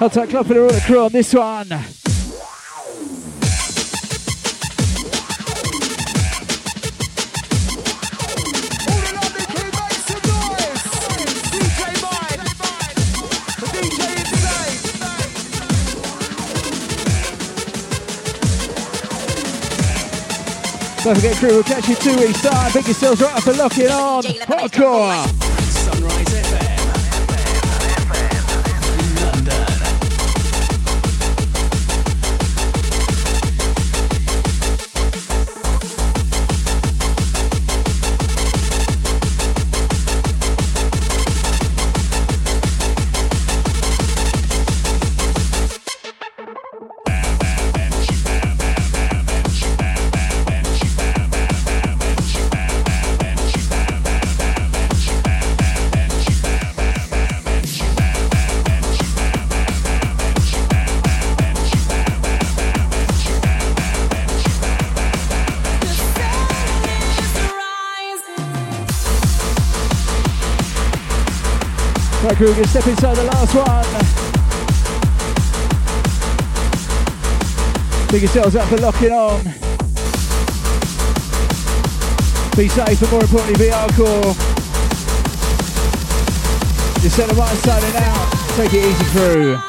I'll take club for the Royal Crew on this one. Don't forget, crew, we'll catch you two weeks' time. Pick yourselves right up for locking on. Hardcore! crew can step inside the last one. Big yourselves up for locking on. Be safe, but more importantly, be hardcore. Just set the right side and out. Take it easy through.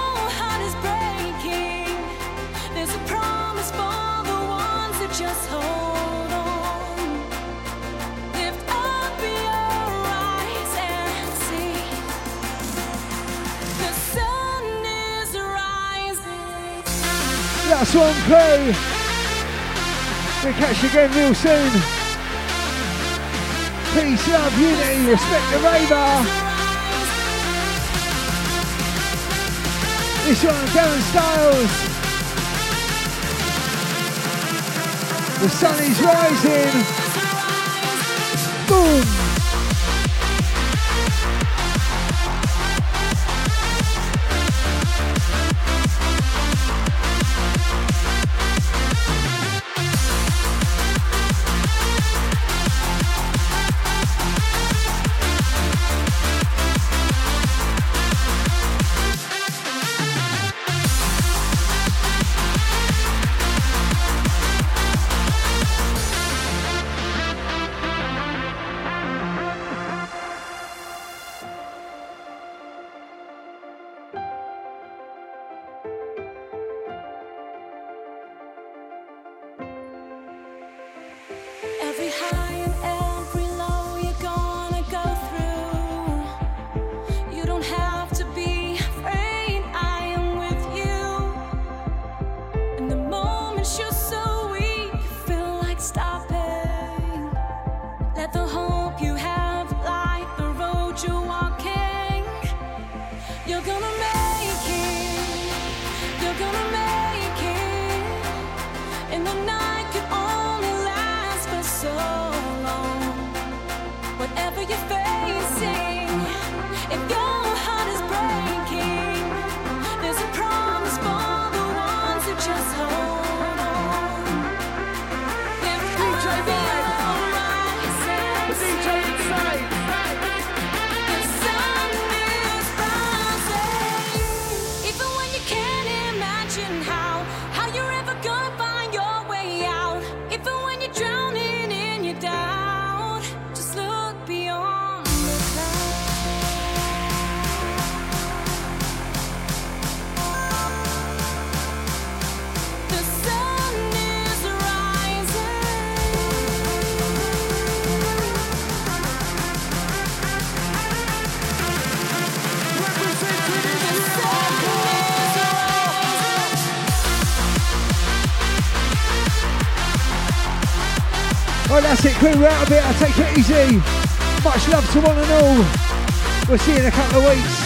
One, play. We'll catch you again real soon. Peace, love, unity, respect the radar. This one, Darren Styles. The sun is rising. Boom. crew out of it. I take it easy. Much love to one and all. We'll see you in a couple of weeks.